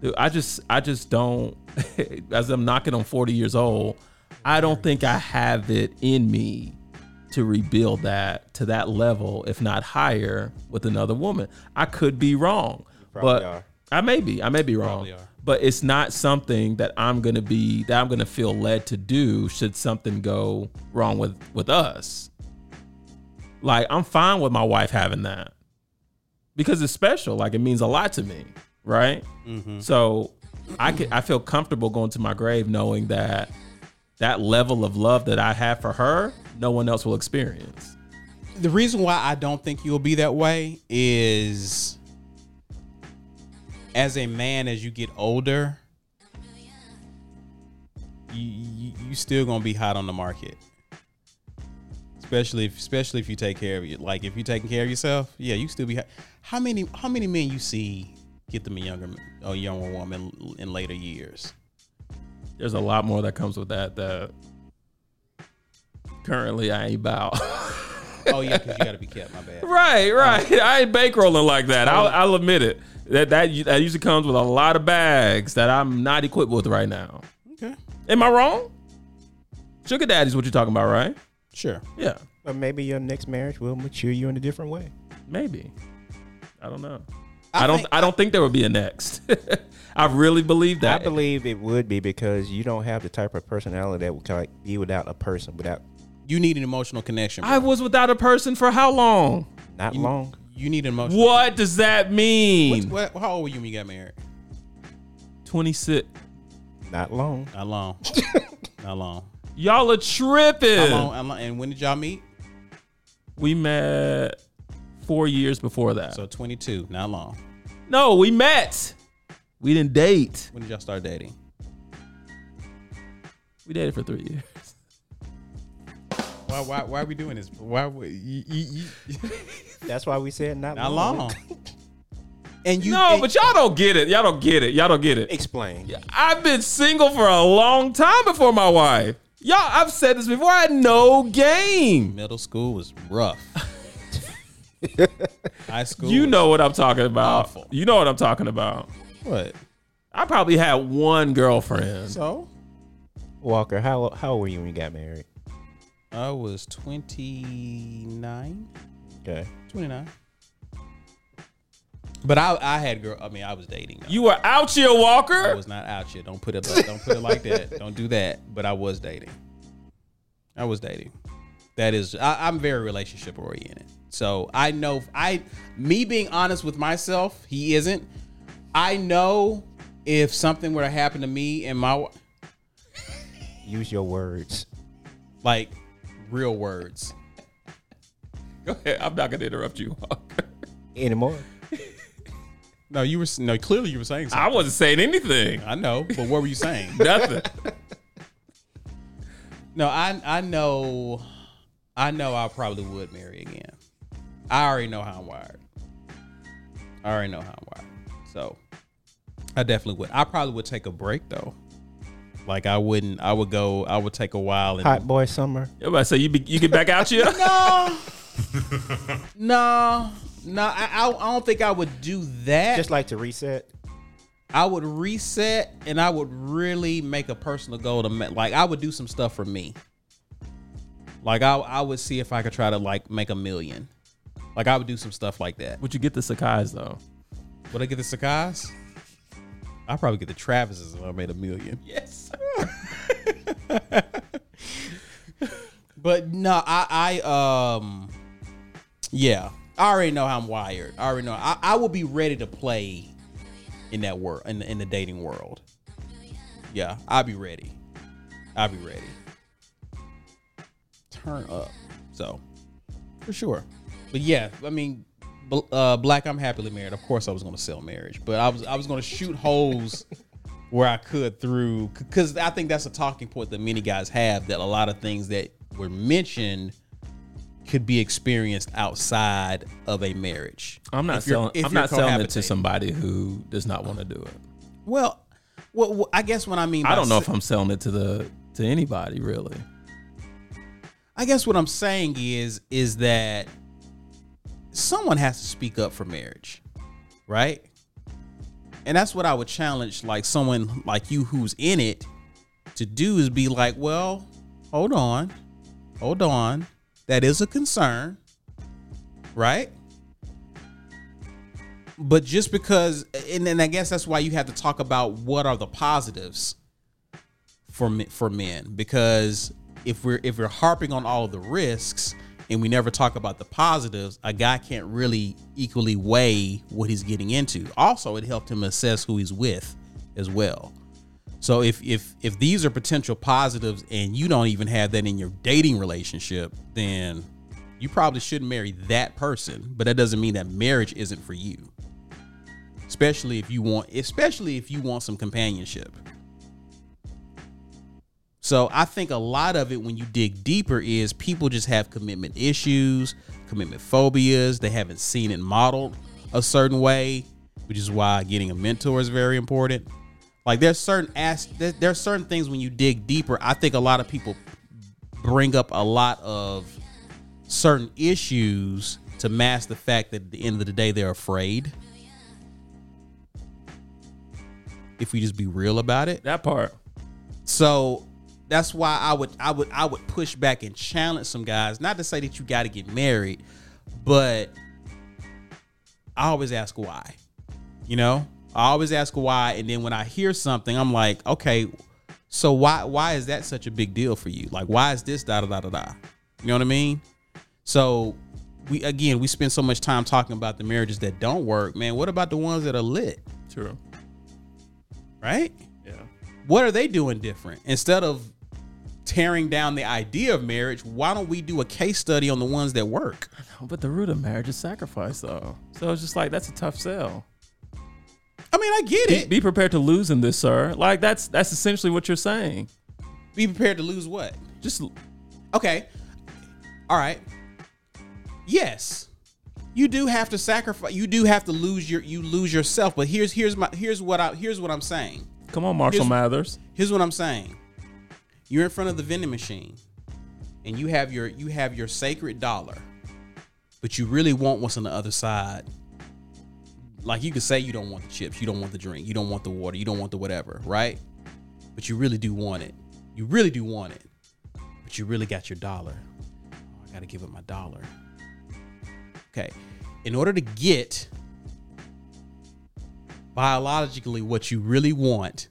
Dude, I just I just don't as I'm knocking on 40 years old, I don't think I have it in me to rebuild that to that level, if not higher, with another woman. I could be wrong. But are. I may be. I may be wrong. But it's not something that I'm gonna be that I'm gonna feel led to do should something go wrong with with us. Like I'm fine with my wife having that because it's special. Like it means a lot to me, right? Mm-hmm. So I can I feel comfortable going to my grave knowing that that level of love that I have for her, no one else will experience. the reason why I don't think you'll be that way is as a man, as you get older, you you, you still gonna be hot on the market. Especially if, especially if you take care of you. Like if you taking care of yourself, yeah, you still be. hot. How many how many men you see get them a younger a younger woman in later years? There's a lot more that comes with that that currently I ain't about. Oh yeah, because you got to be kept. My bad. right, oh. right. I ain't bankrolling like that. I'll, oh. I'll admit it. That that that usually comes with a lot of bags that I'm not equipped with right now. Okay, Am I wrong? Sugar daddy's what you're talking about, right? sure. Yeah, But maybe your next marriage will mature you in a different way. maybe. I don't know. I I, don't. think- I don't think there would be a next. I really believe that. I believe it would be because you don't have the type of personality that would like be without a person, without You need an emotional connection. bro. I was without a person for how long? not you, long. You need an emotional. What does that mean? What, what, how old were you when you got married? 26. Not long. Not long. Not long. Y'all are How tripping. long, how long? And when did y'all meet? We met four years before that. So 22. Not long. no, we met. We didn't date. When did y'all start dating? We dated for three years. Why? Why? Why are we doing this? Why? we- You, you, you, That's why we said not, not long. And you. no, and- but y'all don't get it. Y'all don't get it. Y'all don't get it. Explain. I've been single for a long time before my wife. Y'all, I've said this before. I had no game. middle school was rough. High school. You know what I'm talking about. Awful. You know what I'm talking about. what? I probably had one girlfriend. So Walker, how how old were you when you got married? I was 29. Okay. 29. But I, I had girl. I mean, I was dating. You were out here, Walker. I was not out yet. Don't put it. Like, don't put it like that. Don't do that. But I was dating. I was dating. That is. I, I'm very relationship oriented. So I know. I me being honest with myself. He isn't. I know if something were to happen to me and my Use your words. like real words. Go ahead. I'm not gonna interrupt you, Anymore. No, you were no. Clearly, you were saying something. I wasn't saying anything. I know, but what were you saying? Nothing. No, I I know I know I probably would marry again. I already know how I'm wired. I already know how I'm wired. So I definitely would. I probably would take a break though. Like I wouldn't I would go I would take a while and Hot boy summer. Everybody say you be, you get back out here. No. no. No, I, I I don't think I would do that. Just like to reset. I would reset and I would really make a personal goal to ma- like I would do some stuff for me. Like I I would see if I could try to like make a million. Like I would do some stuff like that. Would you get the Sacai's though? Would I get the Sacai's? I'd probably get the Travis's if I made a million. Yes. But no, I I um yeah. I already know how I'm wired. I already know. I, I will be ready to play in that world in in the dating world. Yeah, I'll be ready. I'll be ready. Turn up. So, for sure. But yeah, I mean, uh, black. I'm happily married. Of course, I was going to sell marriage, but I was I was going to shoot holes where I could through because I think that's a talking point that many guys have that a lot of things that were mentioned could be experienced outside of a marriage. I'm not selling. I'm not selling it to somebody who does not want to do it. Well, well, well, I guess what I mean. I don't know se- if I'm selling it to the to anybody really. I guess what I'm saying is is that someone has to speak up for marriage, right? And that's what I would challenge like someone like you who's in it to do is be like, well, hold on. Hold on. That is a concern. Right? But just because and then I guess that's why you have to talk about what are the positives for for men because if we're if we're harping on all the risks and we never talk about the positives, a guy can't really equally weigh what he's getting into. Also, it helped him assess who he's with as well. So if if if these are potential positives and you don't even have that in your dating relationship, then You probably shouldn't marry that person, but that doesn't mean that marriage isn't for you. Especially if you want especially if you want some companionship. So I think a lot of it when you dig deeper is people just have commitment issues, commitment phobias. They haven't seen it modeled a certain way, which is why getting a mentor is very important. Like there's certain as there, there's certain things when you dig deeper. I think a lot of people bring up a lot of certain issues to mask the fact that at the end of the day they're afraid. If we just be real about it. That part. So that's why I would I would I would push back and challenge some guys. Not to say that you got to get married, but I always ask why. You know, I always ask why, and then when I hear something, I'm like, okay, so why why is that such a big deal for you? Like, why is this da da da da da? You know what I mean? So we again we spend so much time talking about the marriages that don't work, man. What about the ones that are lit? True. Right? Yeah. what are they doing different instead of tearing down the idea of marriage why don't we do a case study on the ones that work But the root of marriage is sacrifice, though. So it's just like that's a tough sell. i mean i get Be, it be prepared to lose in this, sir. Like that's that's essentially what you're saying. be prepared to lose what Just okay all right yes you do have to sacrifice you do have to lose your you lose yourself but here's here's my here's what i here's what i'm saying come on, Marshall Here's- Mathers. here's what I'm saying. You're in front of the vending machine and you have your you have your sacred dollar, but you really want what's on the other side. Like you could say you don't want the chips, you don't want the drink, you don't want the water, you don't want the whatever, right? But you really do want it. You really do want it. But you really got your dollar. Oh, I gotta give up my dollar. Okay. In order to get biologically what you really want,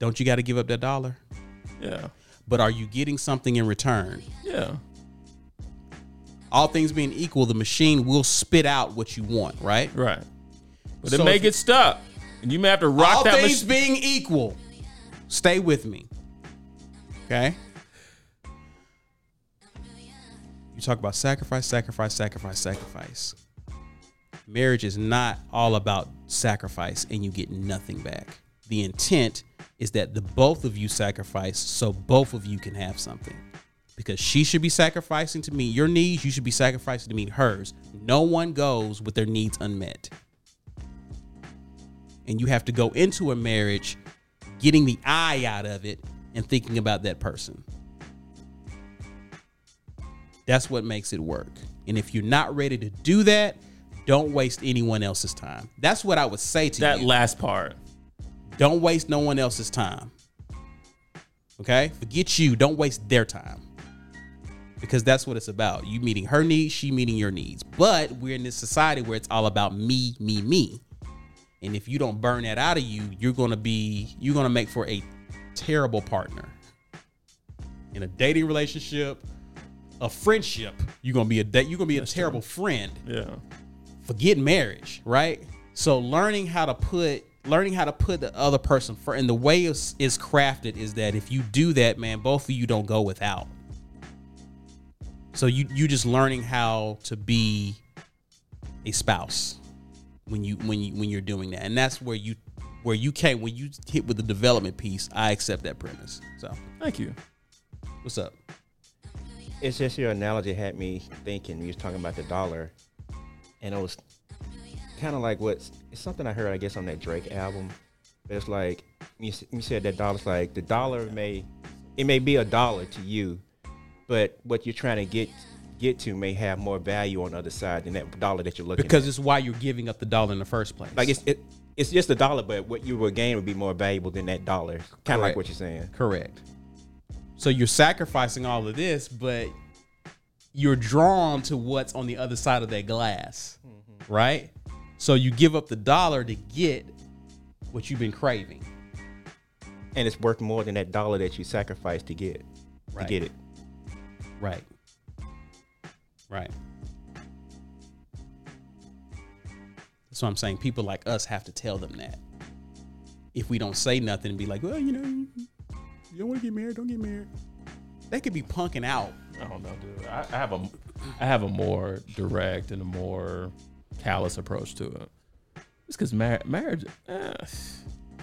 don't you got to give up that dollar? Yeah. But are you getting something in return? Yeah. All things being equal, the machine will spit out what you want, right? Right. But So it may get stuck, and you may have to rock All that things machine. being equal, stay with me. Okay? You talk about sacrifice, sacrifice, sacrifice, sacrifice. Marriage is not all about sacrifice and you get nothing back. The intent is that the both of you sacrifice so both of you can have something. Because she should be sacrificing to meet your needs, you should be sacrificing to meet hers. No one goes with their needs unmet and you have to go into a marriage getting the eye out of it and thinking about that person. That's what makes it work. And if you're not ready to do that, don't waste anyone else's time. That's what I would say to that you. That last part. Don't waste no one else's time. Okay? Forget you. Don't waste their time. Because that's what it's about. You meeting her needs, she meeting your needs. But we're in this society where it's all about me, me, me. And if you don't burn that out of you, you're gonna be you're gonna make for a terrible partner. In a dating relationship, a friendship, you're gonna be a you're gonna be a terrible friend Yeah. forget marriage, right? So learning how to put learning how to put the other person first and the way it's is crafted is that if you do that, man, both of you don't go without. So you you just learning how to be a spouse when you when you when you're doing that. And that's where you where you came when you hit with the development piece, I accept that premise. So Thank you. what's up? It's just your analogy had me thinking. You was talking about the dollar, and I was kind of like what's it's something I heard, I guess, on that Drake album. It's like you, you said that dollar's like the dollar may it may be a dollar to you, but what you're trying to get get to may have more value on the other side than that dollar that you're looking at. Because at. it's why you're giving up the dollar in the first place. like it's it, it's just a dollar, but what you would gain would be more valuable than that dollar. Kind of like what you're saying. Correct. So you're sacrificing all of this, but you're drawn to what's on the other side of that glass, mm-hmm. right? So you give up the dollar to get what you've been craving. And it's worth more than that dollar that you sacrificed to get Right. to get it. Right. Right. That's what I'm saying. People like us have to tell them that. If we don't say nothing and be like, well, you know, you don't want to get married, don't get married. They could be punking out I don't know, dude. I, I have a, I have a more direct and a more callous approach to it. It's because mar- marriage, eh,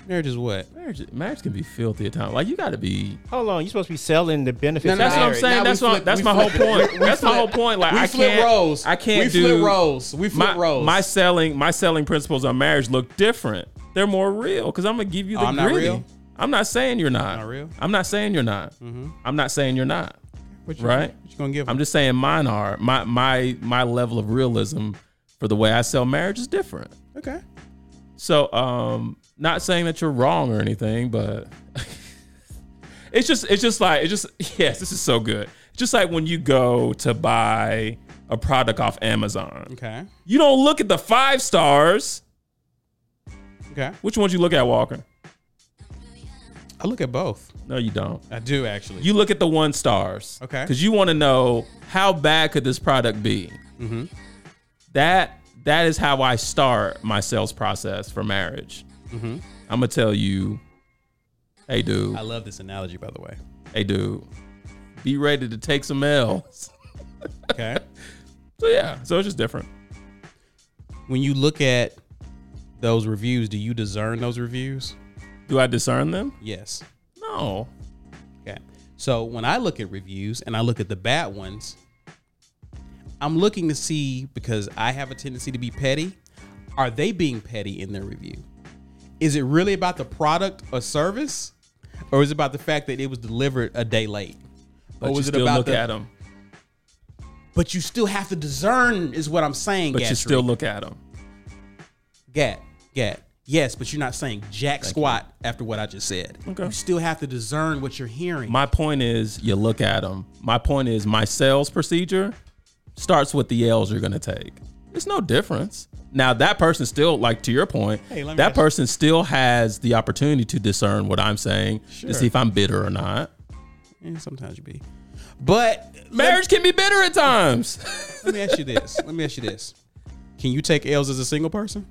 Marriage is what? marriage, marriage can be filthy at times. Like you got to be. Hold on, you're supposed to be selling the benefits. No, of no, That's what I'm marriage. saying. Now we That's what. flip- That's we my whole flip- point. we That's my whole point. Like we I flip can't. roles. I can't we do flip roles. We flip my, roles. my selling. My selling principles on marriage look different. They're more real because I'm gonna give you the Oh, I'm not gritty. real? I'm not saying you're not. Not real? I'm not saying you're not. I'm not saying you're not. What you, right? What you gonna give? I'm them? just saying mine are. My my my level of realism for the way I sell marriage is different. okay. So, um, not saying that you're wrong or anything, but it's just it's just like it's just yes, this is so good. Just like when you go to buy a product off Amazon, Okay. you don't look at the five stars. Okay. Which ones you look at, Walker? I look at both. No, you don't. I do actually. You look at the one stars. Okay. Because you want to know how bad could this product be. That that is how I start my sales process for marriage. Mm-hmm. I'm gonna tell you, hey dude, I love this analogy, by the way. hey dude, be ready to take some L's. Okay. So yeah, so it's just different. when you look at those reviews, do you discern those reviews? Do I discern them? Yes. No. Okay. So when I look at reviews and I look at the bad ones, I'm looking to see because I have a tendency to be petty. Are they being petty in their review? Is it really about the product or service? Or is it about the fact that it was delivered a day late? But or you was it still about look the, at them. But you still have to discern, is what I'm saying. But you still look at them. Gat, Gat. Yes, but you're not saying jack squat after what I just said. Okay. You still have to discern what you're hearing. My point is, you look at them. My point is, my sales procedure starts with the L's you're going to take. There's no difference. Now, that person still, like to your point, Hey, that ask you- person still has the opportunity to discern what I'm saying Sure. to see if I'm bitter or not. Eh, sometimes you be. But Marriage can be bitter at times. Let me ask you this. Let me ask you this. Can you take L's as a single person?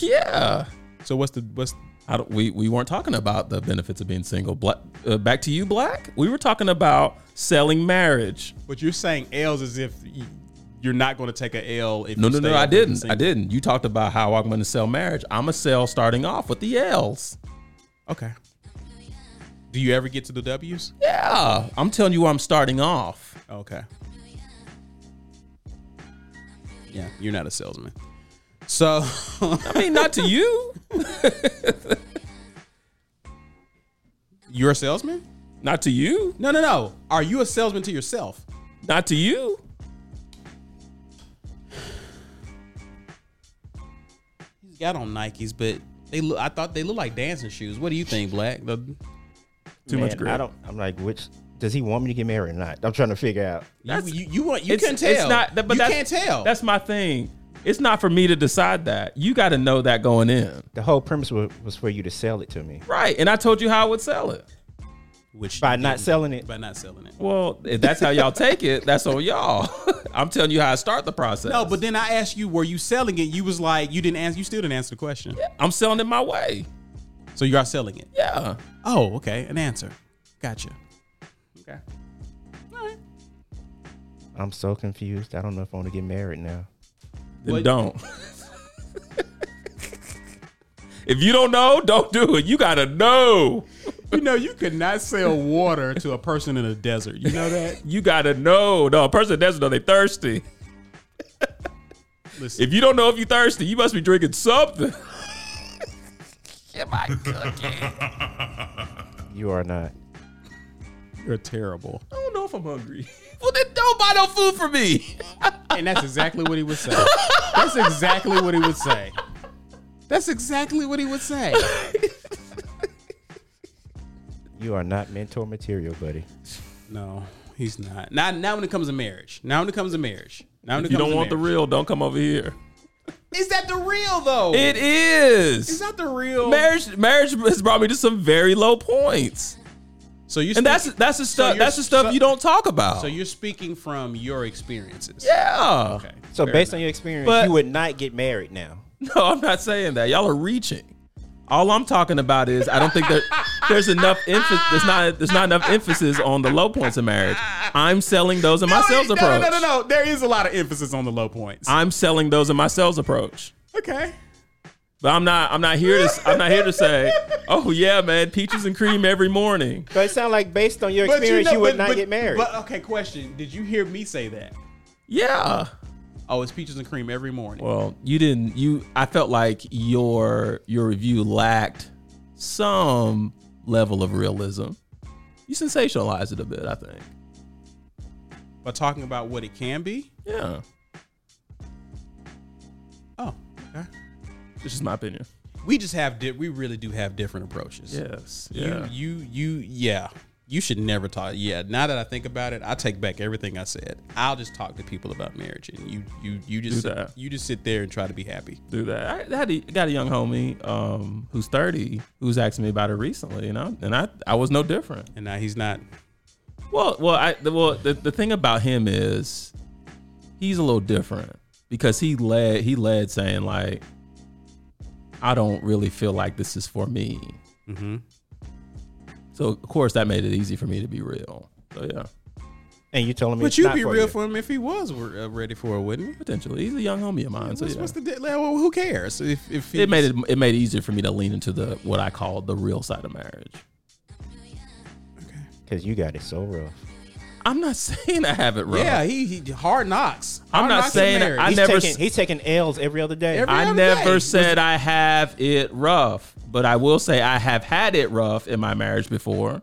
yeah. So what's the what's I don't, we, we weren't talking about the benefits of being single. Black, uh, back to you, Black. We were talking about selling marriage. but you're saying L's as if you're not going to take a L if No, you no, no, I up with a didn't. I didn't. You talked about how I'm going to sell marriage. I'm a sell starting off with the L's. Okay. Do you ever get to the W's? Yeah. I'm telling you where I'm starting off. Okay. Yeah, you're not a salesman. So I mean, not to you. you're a salesman? Not to you. No, no, no. Are you a salesman to yourself? Not to you. Got on Nikes, but they look. I thought they look like dancing shoes. What do you think, Black? The, Too much Man, grip. I don't. I'm like, which does he want me to get married or not? I'm trying to figure out. you, That's- you, you want you It's- can tell. It's not, but you can't tell. That's my thing. It's not for me to decide that. You got to know that going in. The whole premise was, was for you to sell it to me. Right. And I told you how I would sell it. Which By not selling it. By not selling it. Well, if that's how y'all take it, that's on y'all. I'm telling you how I start the process. No, but then I asked you, were you selling it? You was like, you didn't answer. You still didn't answer the question. I'm selling it my way. So you are selling it. Yeah. Oh, okay, an answer. Gotcha. Okay. All right. I'm so confused. I don't know if I want to get married now. Then What- don't. if you don't know, don't do it. You gotta know. You know, you could not sell water to a person in a desert. You know that? You gotta know. No, a person that doesn't know they thirsty. Listen, If you don't know if you're thirsty, you must be drinking something. Am I cooking? You are not. you're terrible. I don't know if I'm hungry. Well, then don't buy no food for me. And that's exactly what he would say. That's exactly what he would say. That's exactly what he would say. You are not mentor material, buddy. No, he's not. Now, now when it comes to marriage. Now when it comes to marriage. Now when it If you comes don't to want the real, don't come over here. Is that the real though? It is. is that the real marriage marriage has brought me to some very low points. So you And that's that's the stuff you're- that's the stuff so- you don't talk about. So you're speaking from your experiences. yeah. Okay. So fair based enough. on your experience, But- you would not get married now. No, I'm not saying that. Y'all are reaching. All I'm talking about is I don't think that there's enough emphasis. There's not there's not enough emphasis on the low points of marriage. I'm selling those in my sales no, approach. No, no, no, no. There is a lot of emphasis on the low points. I'm selling those in my sales approach. okay. But I'm not I'm not here to I'm not here to say, oh yeah, man, peaches and cream every morning. But it sounds like based on your experience, you, would not get married. But okay, question: Did you hear me say that? Yeah. Oh, it's peaches and cream every morning. Well, you didn't. You, I felt like your your review lacked some level of realism. You sensationalized it a bit, I think. but talking about what it can be. Yeah, Oh, okay. this is my opinion. We just have di- we really do have different approaches. Yes. Yeah. You you you yeah. You should never talk. Yeah. Now that I think about it, I take back everything I said. I'll just talk to people about marriage, and you you you just Do that. you just sit there and try to be happy. do that. I had a, got a young homie um, who's 30 who's asking me about it recently, you know, and I I was no different. And now he's not. Well, well, I the- well the, the thing about him is he's a little different because he led he led saying like I don't really feel like this is for me. Mm-hmm. So of course that made it easy for me to be real. So yeah, and you telling me, But it's you'd not be for real you. for him if he was uh, ready for it, wouldn't he? potentially he's a young homie of mine. So What's, yeah. what's the di- well, who cares if if it made it it made it easier for me to lean into the what I call the real side of marriage. Okay, because you got it so rough. I'm not saying I have it wrong. Yeah, he, he hard knocks. I'm not knocks saying marriage. I He's never taking s- he's taking L's every other day. Every- I other never day. said I have it rough, but I will say I have had it rough in my marriage before.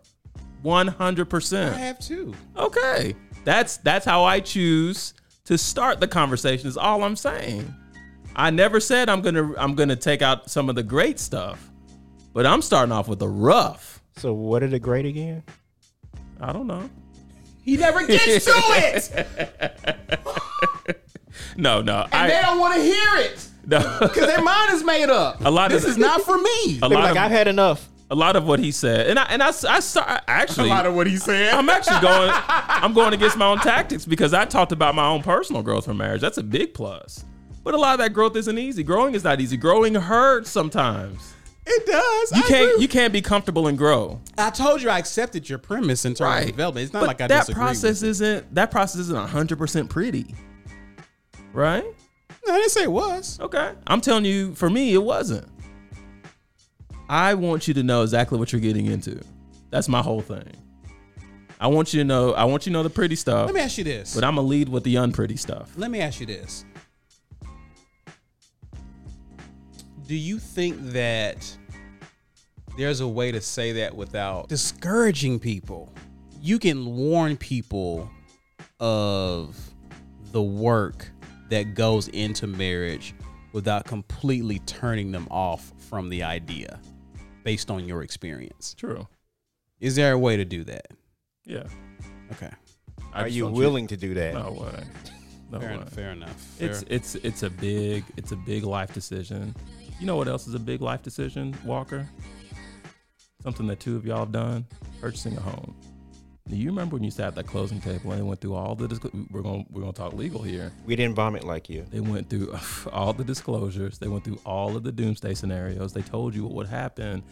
One hundred percent. I have too. Okay, that's that's how I choose to start the conversation. Is all I'm saying. I never said I'm gonna I'm gonna take out some of the great stuff, but I'm starting off with the rough. so what are the great again? I don't know. He never gets to it. No, no, And they I don't want to hear it no. because their mind is made up. A lot of this the- is not for me. a lot like, of I've had enough. a lot of what he said, and I and I I, start, actually a lot of what he said. I'm actually going. I'm going against my own tactics because I talked about my own personal growth from marriage. That's a big plus. But a lot of that growth isn't easy. Growing is not easy. Growing hurts sometimes. It does. You I can't. agree. You can't be comfortable and grow. I told you I accepted your premise in terms of development. It's not but like I that process isn't. That process isn't 100 percent pretty. Right? No, I didn't say it was. Okay. I'm telling you. For me, it wasn't. I want you to know exactly what you're getting into. That's my whole thing. I want you to know. I want you to know the pretty stuff. Let me ask you this. but I'm gonna lead with the unpretty stuff. Let me ask you this. Do you think that there's a way to say that without discouraging people? You can warn people of the work that goes into marriage without completely turning them off from the idea based on your experience. True. Is there a way to do that? Yeah. Okay. I Are you don't willing to do that? No way. No Fair way. enough. Fair enough. Fair. It's it's it's a big it's a big life decision. You know what else is a big life decision, Walker? Something that two of y'all have done: purchasing a home. Do you remember when you sat at that closing table and they went through all the disclo- we're gonna we're gonna talk legal here. We didn't vomit like you. They went through all the disclosures. They went through all of the doomsday scenarios. They told you what would happen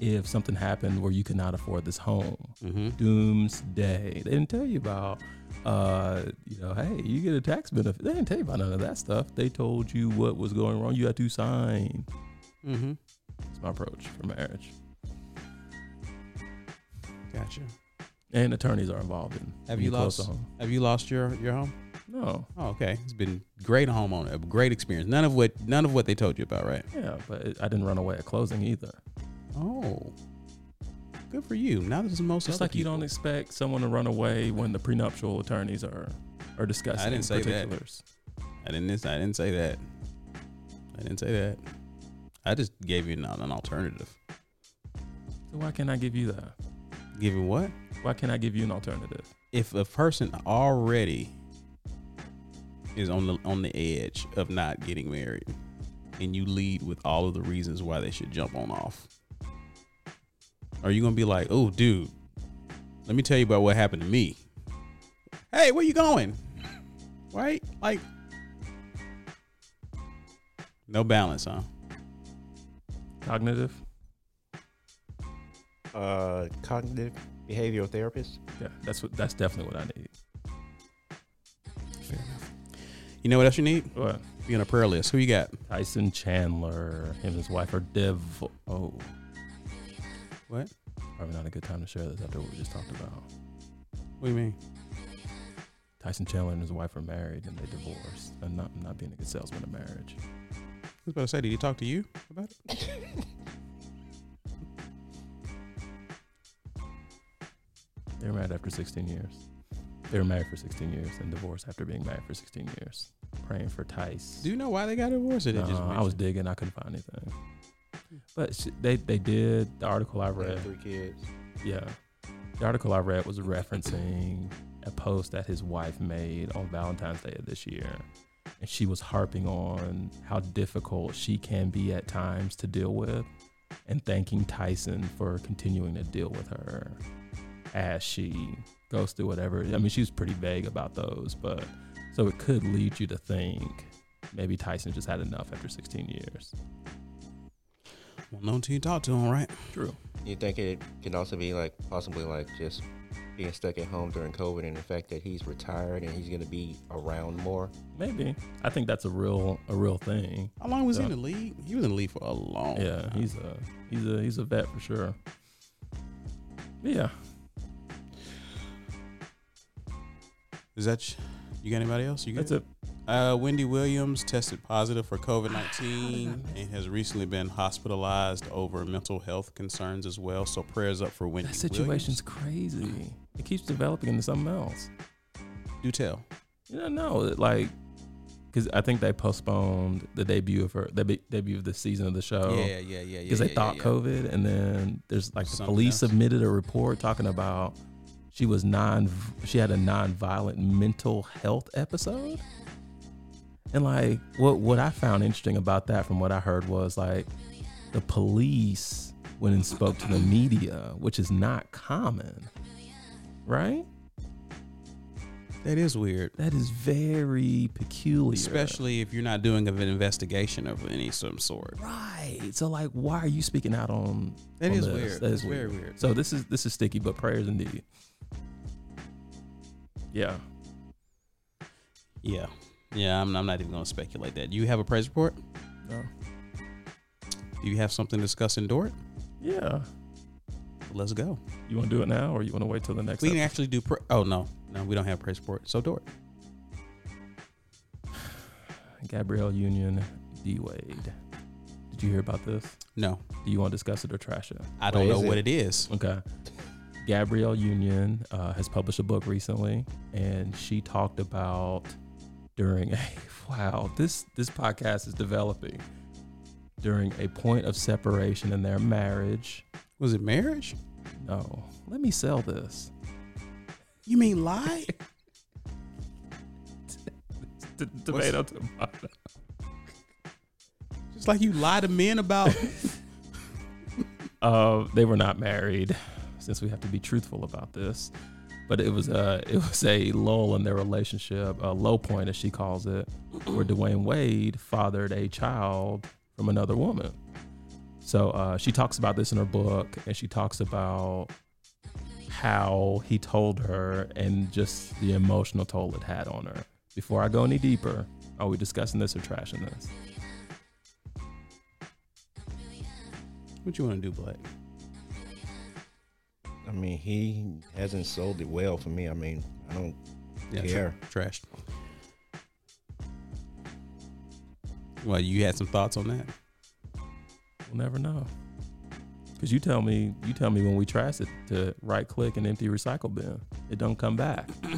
if something happened where you could not afford this home. Mhm. Doomsday. They didn't tell you about, uh, you know, hey, you get a tax benefit. They didn't tell you about none of that stuff. They told you what was going wrong. You had to sign. Mm-hmm. That's my approach for marriage. Gotcha. And attorneys are involved in. Have you lost? Have you lost your your home? No. Oh, okay. It's been great homeowner, a great experience. None of what none of what they told you about, right? Yeah, but it, I didn't run away at closing either. Oh, good for you. Now there's most Just like you don't expect someone to run away when the prenuptial attorneys are are discussing I didn't say that. particulars. I didn't. I didn't say that. I didn't say that. I just gave you an, an alternative. So why can't I give you that? Given what? Why can't I give you an alternative? If a person already is on the on the edge of not getting married, and you lead with all of the reasons why they should jump on off, are you gonna be like, "Oh, dude, let me tell you about what happened to me"? Hey, where you going? Right? Like, no balance, huh? Cognitive. Uh, cognitive behavioral therapist. Yeah, that's what. That's definitely what I need. Fair enough. You know what else you need? What? Be on a prayer list. Who you got? Tyson Chandler, him and his wife are dev. Oh, What? probably not a good time to share this after what we just talked about. What do you mean? Tyson Chandler and his wife are married and they divorced. And not not being a good salesman of marriage. I was about to say, did he talk to you about it? They were married after 16 years. They were married for 16 years and divorced after being married for 16 years. Praying for Tice. Do you know why they got divorced? Or No, just I was digging. I couldn't find anything. But sh- they they did the article I read. Three kids. Yeah, the article I read was referencing a post that his wife made on Valentine's Day of this year, and she was harping on how difficult she can be at times to deal with, and thanking Tyson for continuing to deal with her as she goes through whatever. I mean, she was pretty vague about those, but so it could lead you to think maybe Tyson just had enough after 16 years. Well, no until you talk to him, right? True. You think it can also be like possibly like just being stuck at home during COVID and the fact that he's retired and he's going to be around more. Maybe. I think that's a real a real thing. How long was he in the league? He was in the league for a long Yeah, time. he's a he's a he's a vet for sure. Yeah. Is that you? You got anybody else? You got That's it. Uh, Wendy Williams tested positive for COVID 19 and has recently been hospitalized over mental health concerns as well. So prayers up for Wendy That situation's crazy. It keeps developing into something else. Do tell. You don't know, like, because I think they postponed the debut of her, the be- debut of the season of the show. yeah, yeah, yeah, yeah. Because yeah, they thought yeah, COVID, and then there's like the police else. submitted a report talking about she was non, she had a non-violent mental health episode, and like what what I found interesting about that, from what I heard, was like the police went and spoke to the media, which is not common, right? That is weird. That is very peculiar, Especially if you're not doing an investigation of any some sort. right. So like, why are you speaking out on? That on is this? weird. That's is very weird. So this is this is sticky, but prayers indeed. Yeah. Yeah. Yeah, I'm, I'm not even going to speculate that. Do you have a praise report? No. Do you have something to discuss in DorT? Yeah. Let's go. You want to do it now, or you want to wait till the next? We can episode? actually do. Pra- oh, no. No, we don't have a praise report. So DorT. Gabrielle Union, D Wade. Did you hear about this? No. Do you want to discuss it or trash it? I don't What know is what it? it is. Okay. Gabrielle Union uh, has published a book recently, and she talked about during a wow this this podcast is developing during a point of separation in their marriage. Was it marriage? No, let me sell this. You mean lie? T- tomato, tomato. Just like you lie to men about. Uh, they were not married, since we have to be truthful about this. But it was a it was a lull in their relationship, a low point as she calls it, where Dwyane Wade fathered a child from another woman. So uh, she talks about this in her book, and she talks about how he told her and just the emotional toll it had on her. Before I go any deeper, are we discussing this or trashing this? what you want to do, Black? I mean, he hasn't sold it well for me. I mean, I don't Yeah, care. Trash. Well, you had some thoughts on that? We'll never know. Cause you tell me, you tell me when we trash it to right click and empty recycle bin, it don't come back.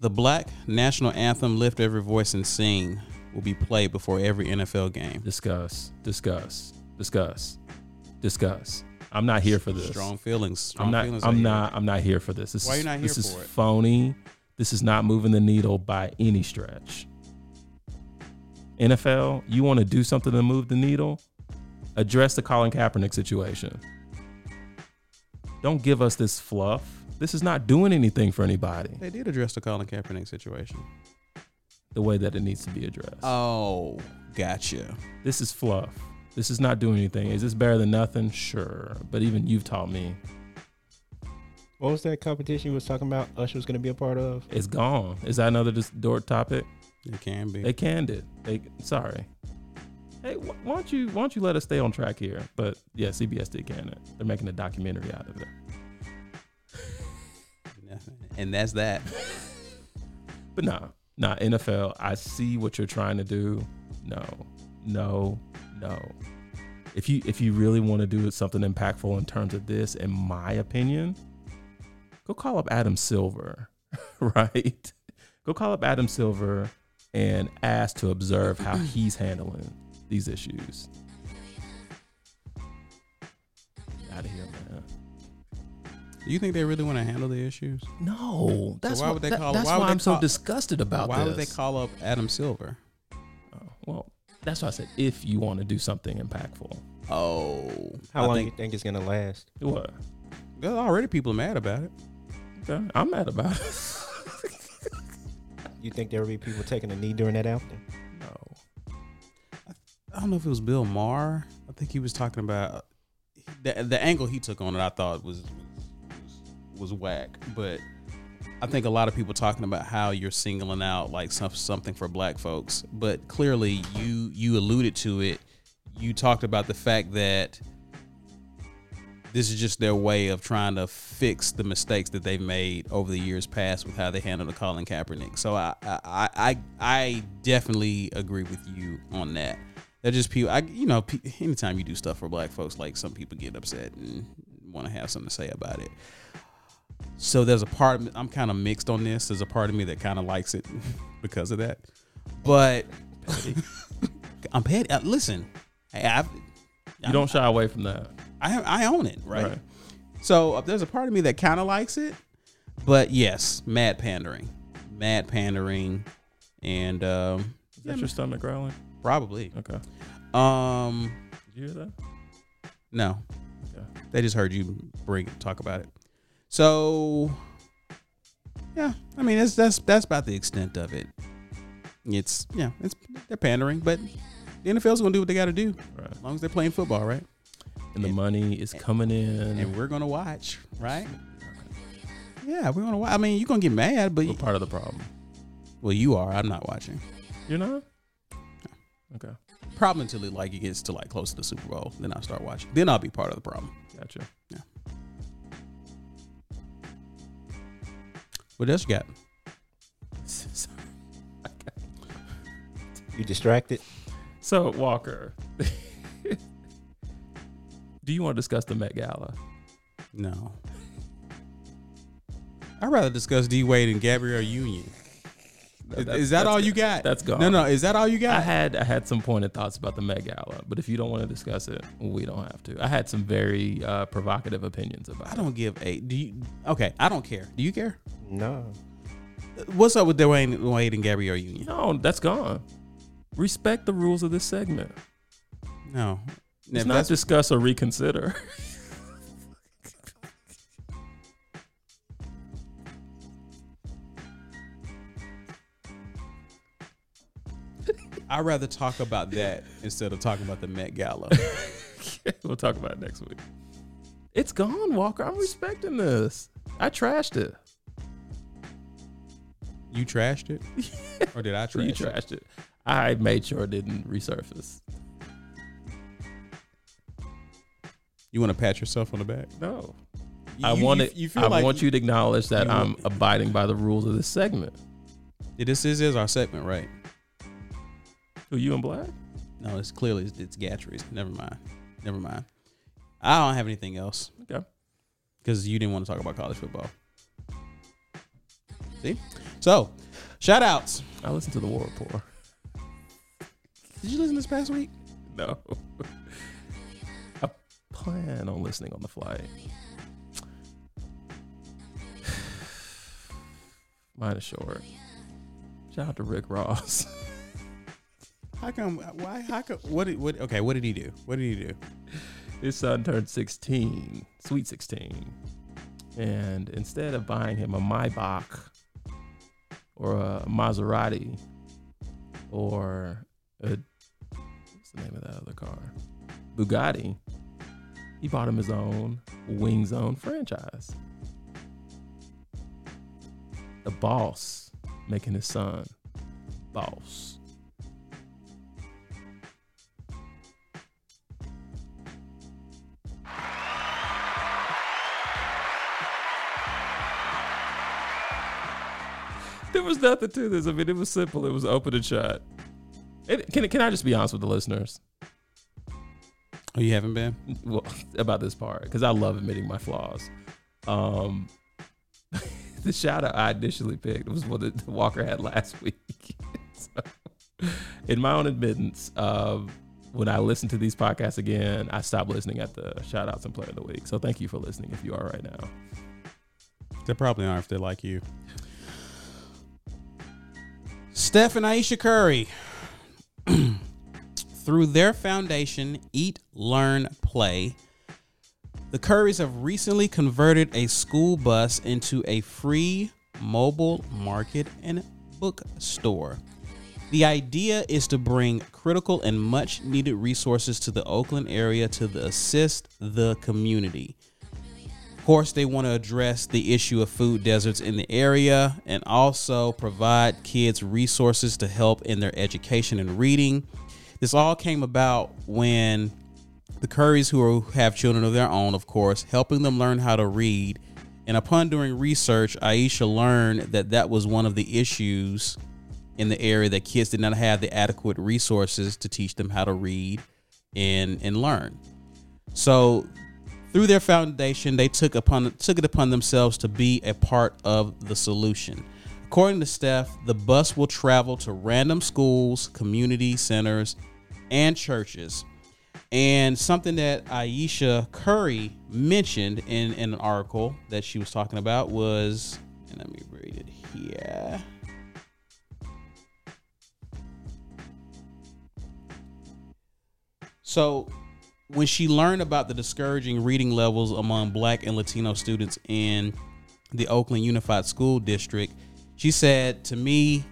The Black National Anthem, Lift Every Voice and Sing, will be played before every NFL game. Discuss, discuss, discuss, discuss. I'm not here for this. Strong feelings. Strong I'm not. feelings. I'm are not. I'm not here for this. this Why is, you not This here is for it? phony. This is not moving the needle by any stretch. NFL, you want to do something to move the needle? Address the Colin Kaepernick situation. Don't give us this fluff. This is not doing anything for anybody They did address the Colin Kaepernick situation. the way that it needs to be addressed. Oh, gotcha. this is fluff. This is not doing anything. Is this better than nothing? Sure. But even you've taught me What was that competition you was talking about? Usher was going to be a part of. it's gone. Is that another just door topic? It can be. They canned it. They sorry. Hey, wh- why don't you why don't you let us stay on track here? But yeah, CBS did can it. They're making a documentary out of it. and that's that. But nah, nah, NFL, I see what you're trying to do. No, no, no. If you if you really want to do something impactful in terms of this, in my opinion, go call up Adam Silver, right? Go call up Adam Silver and ask to observe how he's handling these issues. Out of here, man. Do you think they really want to handle the issues? No, that's why why, would they that- call- That's why why, would I'm so disgusted about this. Why this. would they call up Adam Silver? Oh, well, that's why I said if you want to do something impactful. Oh, How I long think, you think it's going to last? What? Well, already people are mad about it. Okay, I'm mad about it. You think there will be people taking a knee during that after? no. I don't know if it was Bill Maher. I think he was talking about uh, the the angle he took on it. I thought was was, was whack, but I think a lot of people talking about how you're singling out like some, something for black folks, but clearly you you alluded to it. You talked about the fact that this is just their way of trying to fix the mistakes that they've made over the years past with how they handled the Colin Kaepernick. So I I I, I definitely agree with you on that. They're just people. I you know anytime you do stuff for black folks, like some people get upset and want to have something to say about it. So there's a part of me, I'm kind of mixed on this. There's a part of me that kind of likes it because of that, but I'm petty. Uh, listen, I, I've, You don't shy away from that. I I own it, right? Right. So uh, there's a part of me that kind of likes it, but yes, mad pandering, mad pandering, and um, Is that your stomach growling? probably. Okay. Um, Did you hear that? no, Okay. they just heard you bring talk about it. So yeah, I mean that's that's that's about the extent of it. It's yeah, it's they're pandering, but the NFL's gonna do what they got to do Right. as long as they're playing football, right? And the money is coming in. And we're gonna watch, right? Yeah, we're gonna watch. I mean, you're gonna get mad, but We're part of the problem. well, you are. I'm not watching. You're not? Okay. Probably until it like it gets to like close to the Super Bowl, then I'll start watching. Then I'll be part of the problem. Gotcha. What else you got? You distracted? So, Walker, do you want to discuss the Met Gala? No. I'd rather discuss D Wade and Gabrielle Union. Is, That- is that all you got? That's gone. No, no. Is that all you I got? had I had some pointed thoughts about the Met Gala, but if you don't want to discuss it, we don't have to. I had some very uh, provocative opinions about it. I it. don't give a. Do you? Okay, I don't care. Do you care? No. What's up with Dwyane Wade and Gabrielle Union? No, that's gone. Respect the rules of this segment. No. It's If not discuss or reconsider. I'd rather talk about that instead of talking about the Met Gala. we'll talk about it next week. It's gone, Walker. I'm respecting this. I trashed it. You trashed it, or did I trash you trashed it. I made sure it didn't resurface. You want to pat yourself on the back? No. You- I want you- it. You feel I like want you to acknowledge that I'm abiding by the rules of this segment. Yeah, This is, is our segment, right? Who you in Black? No, it's clearly it's, it's Gatrey's. Never mind. Never mind. I don't have anything else Okay. because you didn't want to talk about college football. See? So, shout outs. I listened to the War Report. Did you listen this past week? No. I plan on listening on the flight. Mine is short. Shout out to Rick Ross. How come? Why? How come? What did? What? Okay. What did he do? What did he do? His son turned 16, sweet 16. And instead of buying him a Maybach or a Maserati or a, what's the name of that other car? Bugatti, he bought him his own Wing Zone franchise. The boss making his son boss. There was nothing to this. I mean, it was simple. It was open and shut. It, can can I just be honest with the listeners? Oh, you haven't been? well, about this part because I love admitting my flaws. Um, the shout out I initially picked was what the Walker had last week. so, in my own admittance, um, when I listen to these podcasts again, I stop listening at the shout outs and play of the week. So thank you for listening if you are right now. They probably aren't if they like you. Steph and Ayesha Curry, through their foundation, Eat, Learn, Play, the Currys have recently converted a school bus into a free mobile market and bookstore. The idea is to bring critical and much needed resources to the Oakland area to assist the community. Of course, they want to address the issue of food deserts in the area and also provide kids resources to help in their education and reading. This all came about when the Currys, who are, have children of their own, of course, helping them learn how to read. And upon doing research, Ayesha learned that that was one of the issues in the area that kids did not have the adequate resources to teach them how to read and and learn. So through their foundation, they took upon took it upon themselves to be a part of the solution. According to Steph, the bus will travel to random schools, community centers, and churches. And something that Ayesha Curry mentioned in, in an article that she was talking about was, and let me read it here. So, when she learned about the discouraging reading levels among black and Latino students in the Oakland Unified School District, she said, To me,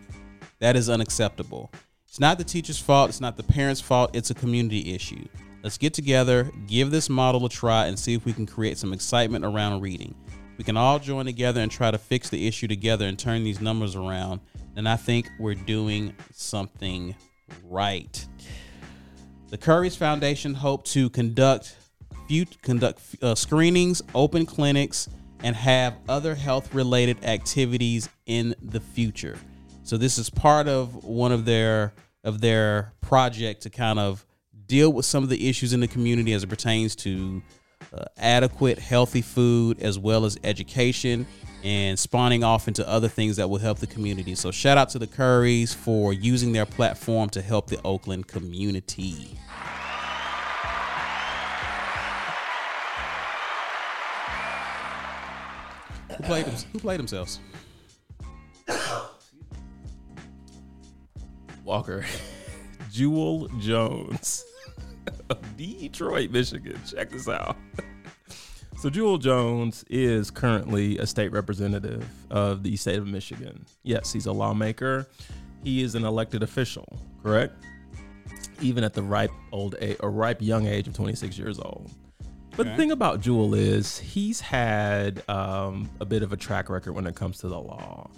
that is unacceptable. It's not the teacher's fault, it's not the parents' fault, it's a community issue. Let's get together, give this model a try, and see if we can create some excitement around reading. We can all join together and try to fix the issue together and turn these numbers around. And I think we're doing something right. The Curry's Foundation hope to conduct conduct uh, screenings, open clinics, and have other health related activities in the future. So this is part of one of their of their project to kind of deal with some of the issues in the community as it pertains to uh, adequate, healthy food as well as education and spawning off into other things that will help the community. So shout out to the Currys for using their platform to help the Oakland community. Who played, who played themselves? Walker, Jewell Jones of Detroit, Michigan. Check this out. So Jewell Jones is currently a state representative of the state of Michigan. Yes, he's a lawmaker. He is an elected official, correct? Even at the ripe old age or ripe young age of 26 years old. But the thing about Jewell is he's had um, a bit of a track record when it comes to the law.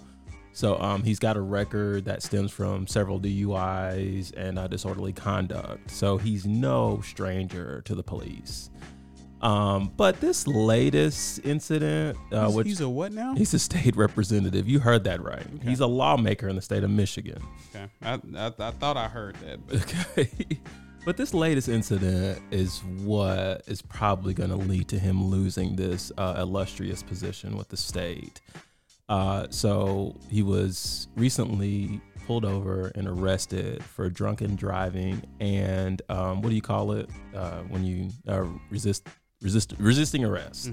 So um, he's got a record that stems from several DUIs and uh, disorderly conduct. So he's no stranger to the police. Um, but this latest incident, uh, He's- which he's a what now? he's a state representative, you heard that right. He's a lawmaker in the state of Michigan. Okay, I, I, I thought I heard that, but Okay. But this latest incident is what is probably going to lead to him losing this uh, illustrious position with the state. Uh, so he was recently pulled over and arrested for drunken driving and um, what do you call it uh, when you uh, resist resist resisting arrest.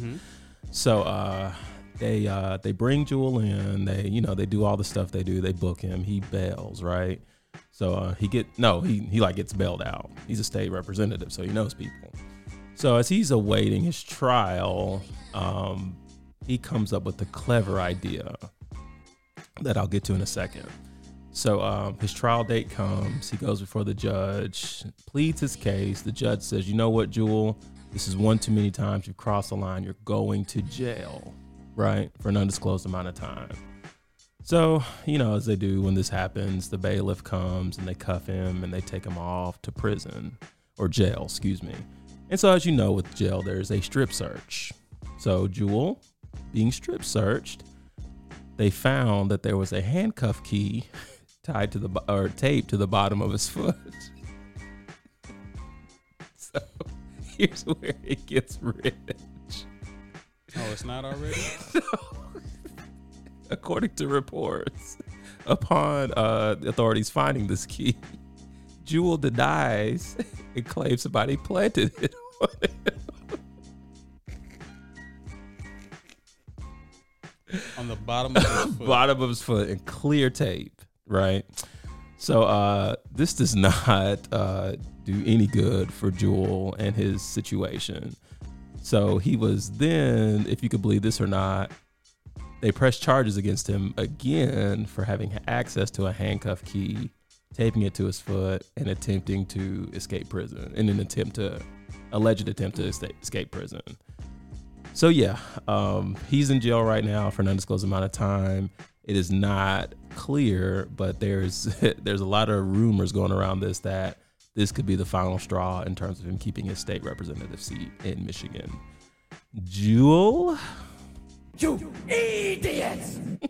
So uh, they uh, they bring Jewell in. They you know they do all the stuff they do. They book him. He bails right. So uh, he get no he he like gets bailed out. He's a state representative, so he knows people. So as he's awaiting his trial, um, he comes up with a clever idea that I'll get to in a second. So um, his trial date comes. He goes before the judge, pleads his case. The judge says, "You know what, Jewell? This is one too many times you've crossed the line. You're going to jail, right, for an undisclosed amount of time." So, you know, as they do when this happens, the bailiff comes and they cuff him and they take him off to prison or jail, excuse me. And so, as you know, with jail, there's a strip search. So, Jewell, being strip searched, they found that there was a handcuff key tied to the or taped to the bottom of his foot. so, here's where it gets rich. Oh, it's not already. According to reports, upon uh, the authorities finding this key, Jewell denies and claims somebody planted it on him. On the bottom of his foot. bottom of his foot and clear tape, right? So uh, this does not uh, do any good for Jewell and his situation. So he was then, if you could believe this or not, they pressed charges against him again for having access to a handcuff key, taping it to his foot, and attempting to escape prison in an attempt to alleged attempt to escape, prison. So yeah, um, he's in jail right now for an undisclosed amount of time. It is not clear, but there's there's a lot of rumors going around this that this could be the final straw in terms of him keeping his state representative seat in Michigan. Jewell,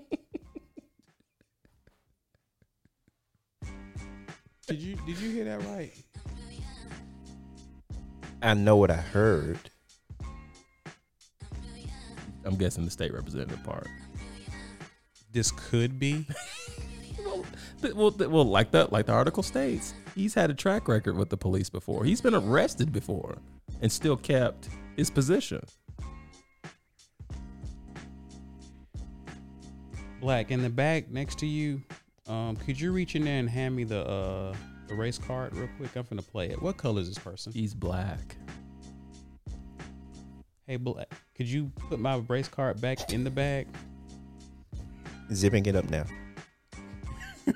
Did you did you hear that right? I know what I heard. I'm guessing the state representative part. This could be. Well, well, well, like the like the article states, he's had a track record with the police before. He's been arrested before, and still kept his position. Black in the back next to you. Um, could you reach in there and hand me the uh the race card real quick? I'm gonna play it. What color is this person? He's black. Hey, Black, could you put my race card back in the bag? Zipping it up now.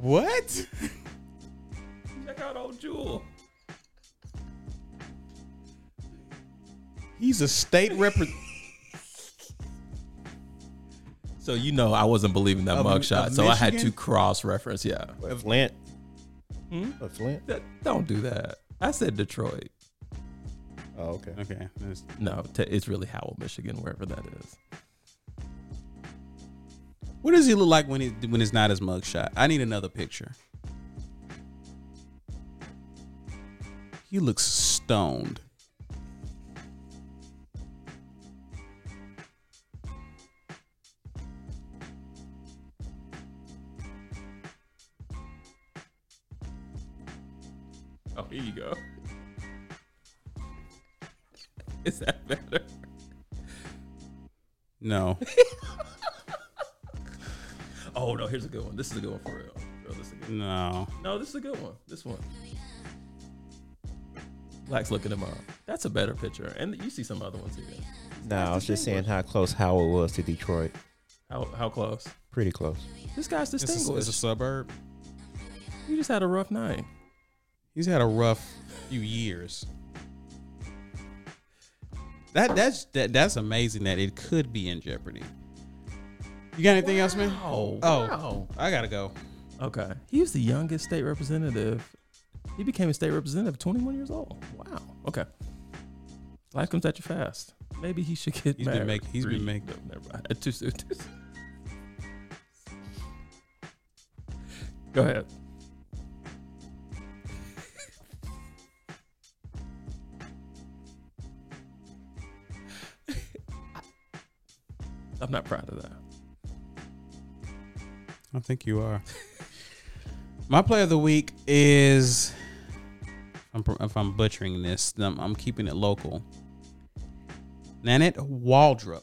What? Check out old Jewell. He's a state representative. So you know I wasn't believing that Of- mugshot, of so I had Michigan? to cross reference. Yeah, What, Flint? Hmm? What, Flint? That- don't do that. I said Detroit. Oh, okay. Okay. that's- No, t- it's really Howell, Michigan, wherever that is. What does he look like when he when it's not his mugshot? I need another picture. He looks stoned. Oh, here you go. Is that better? No. Oh no, here's a good one. This is a good one for real. Real, this is a good No. No, this is a good one. This one. Black's looking him up. That's a better picture. And you see some other ones here. No, I was just saying how close Howell was to Detroit. How how close? Pretty close. This guy's It's a, it's a suburb. you just had a rough night. He's had a rough few years. That that's that, that's amazing that it could be in jeopardy. You got anything else, man? Oh, Oh, wow. I gotta go. Okay. He was the youngest state representative. He became a state representative at 21 years old. Wow. Okay. Life comes at you fast. Maybe he should get He's been married. make- he's been make- no, never mind. Too soon. Too soon. Go ahead. I'm not proud of that. I think you are. My play of the week is, if I'm butchering this, I'm, I'm keeping it local. Nanette Waldrop.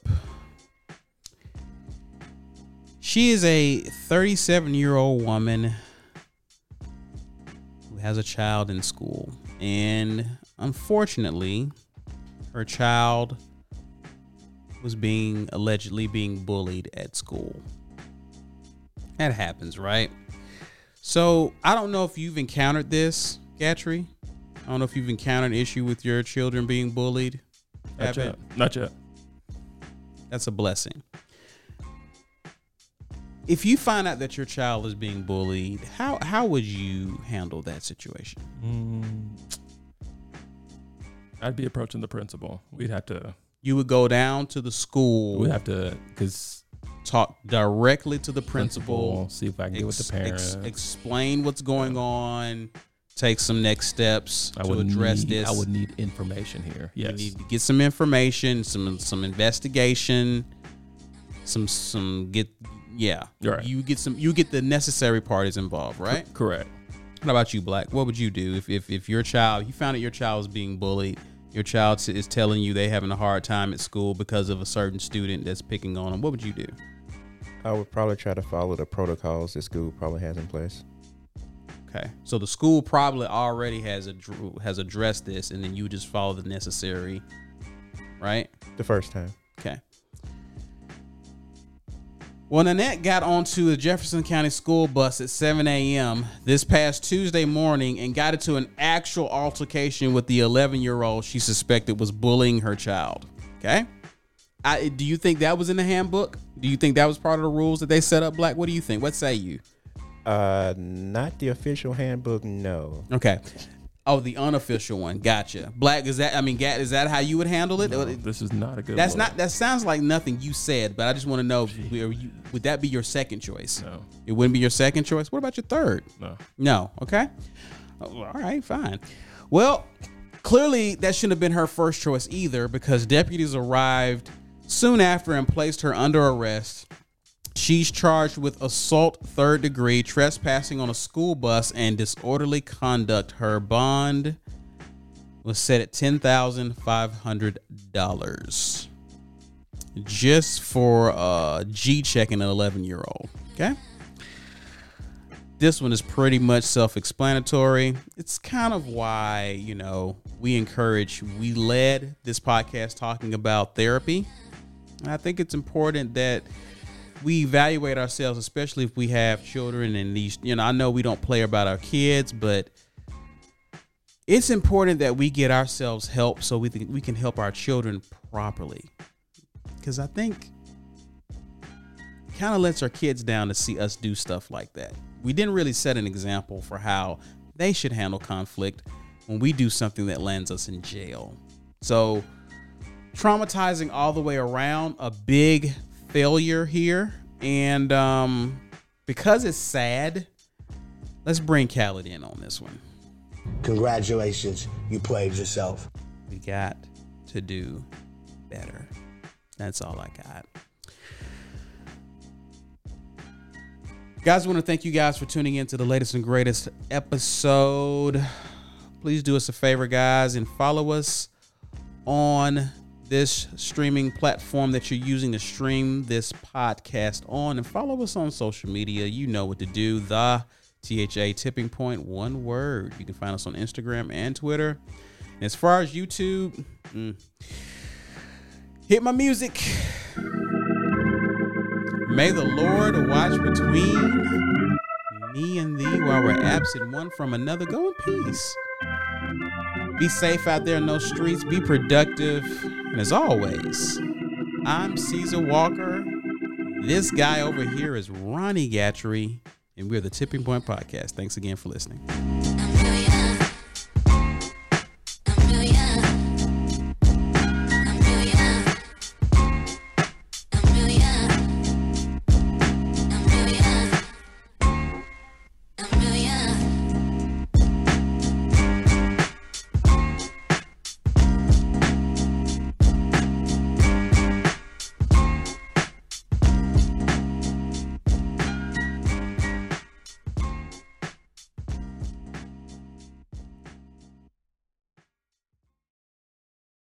She is a 37 year old woman who has a child in school. And unfortunately, her child was being allegedly being bullied at school That happens, right? So I don't know if you've encountered this, Gatrey. I don't know if you've encountered an issue with your children being bullied. Not Have yet. it? Not yet. That's a blessing. If you find out that your child is being bullied, how how would you handle that situation? Mm. I'd be approaching the principal. We'd have to. You would go down to the school, We'd have to because talk directly to the principal, principal. See if I can get with the parents. ex- explain what's going on, take some next steps I to address need, this. I would need information here. You Yes. need to get some information, some some investigation, some some get yeah. Right. You get some you get the necessary parties involved, right? Correct. What about you, Black? What would you do if if, if your child you found out your child was being bullied? Your child is telling you they having a hard time at school because of a certain student that's picking on them. What would you do? I would probably try to follow the protocols the school probably has in place. Okay, so the school probably already has ad- has addressed this, and then you just follow the necessary, right? The first time. Okay. Well, Nanette got onto the Jefferson County school bus at 7 a.m. this past Tuesday morning and got into an actual altercation with the 11 year old she suspected was bullying her child. Okay. I, do you think that was in the handbook? Do you think that was part of the rules that they set up, Black? What do you think? What say you? Uh, not the official handbook. No. Okay. Oh, the unofficial one. Gotcha. Black, is that, I mean, Gat, is that how you would handle it? No, this is not a good. That's look. not. That sounds like nothing you said, but I just want to know: are you, would that be your second choice? No. It wouldn't be your second choice. What about your third? No. No. Okay. Oh, all right. Fine. Well, clearly that shouldn't have been her first choice either, because deputies arrived soon after and placed her under arrest. She's charged with assault third degree, trespassing on a school bus, and disorderly conduct. Her bond was set at ten thousand five hundred dollars, just for uh, G checking an eleven year old. Okay. This one is pretty much self-explanatory. It's kind of why you know we encourage. We led this podcast talking about therapy. And I think it's important that we evaluate ourselves, especially if we have children and these, you know, I know we don't play about our kids, but it's important that we get ourselves help so we, th- we can help our children properly. Because I think kind of lets our kids down to see us do stuff like that. We didn't really set an example for how they should handle conflict when we do something that lands us in jail. So, traumatizing all the way around, a big failure here. And um, because it's sad, let's bring Khaled in on this one. Congratulations, you played yourself. We got to do better. That's all I got. Guys, I want to thank you guys for tuning in to the latest and greatest episode. Please do us a favor, guys, and follow us on this streaming platform that you're using to stream this podcast on and follow us on social media. You know what to do. The THA Tipping Point, one word. You can find us on Instagram and Twitter. And as far as YouTube, mm, hit my music. May the Lord watch between me and thee while we're absent one from another. Go in peace. Be safe out there in those streets. Be productive. And as always, I'm Caesar Walker. This guy over here is Ronnie Gatrey, and we're the Tipping Point Podcast. Thanks again for listening.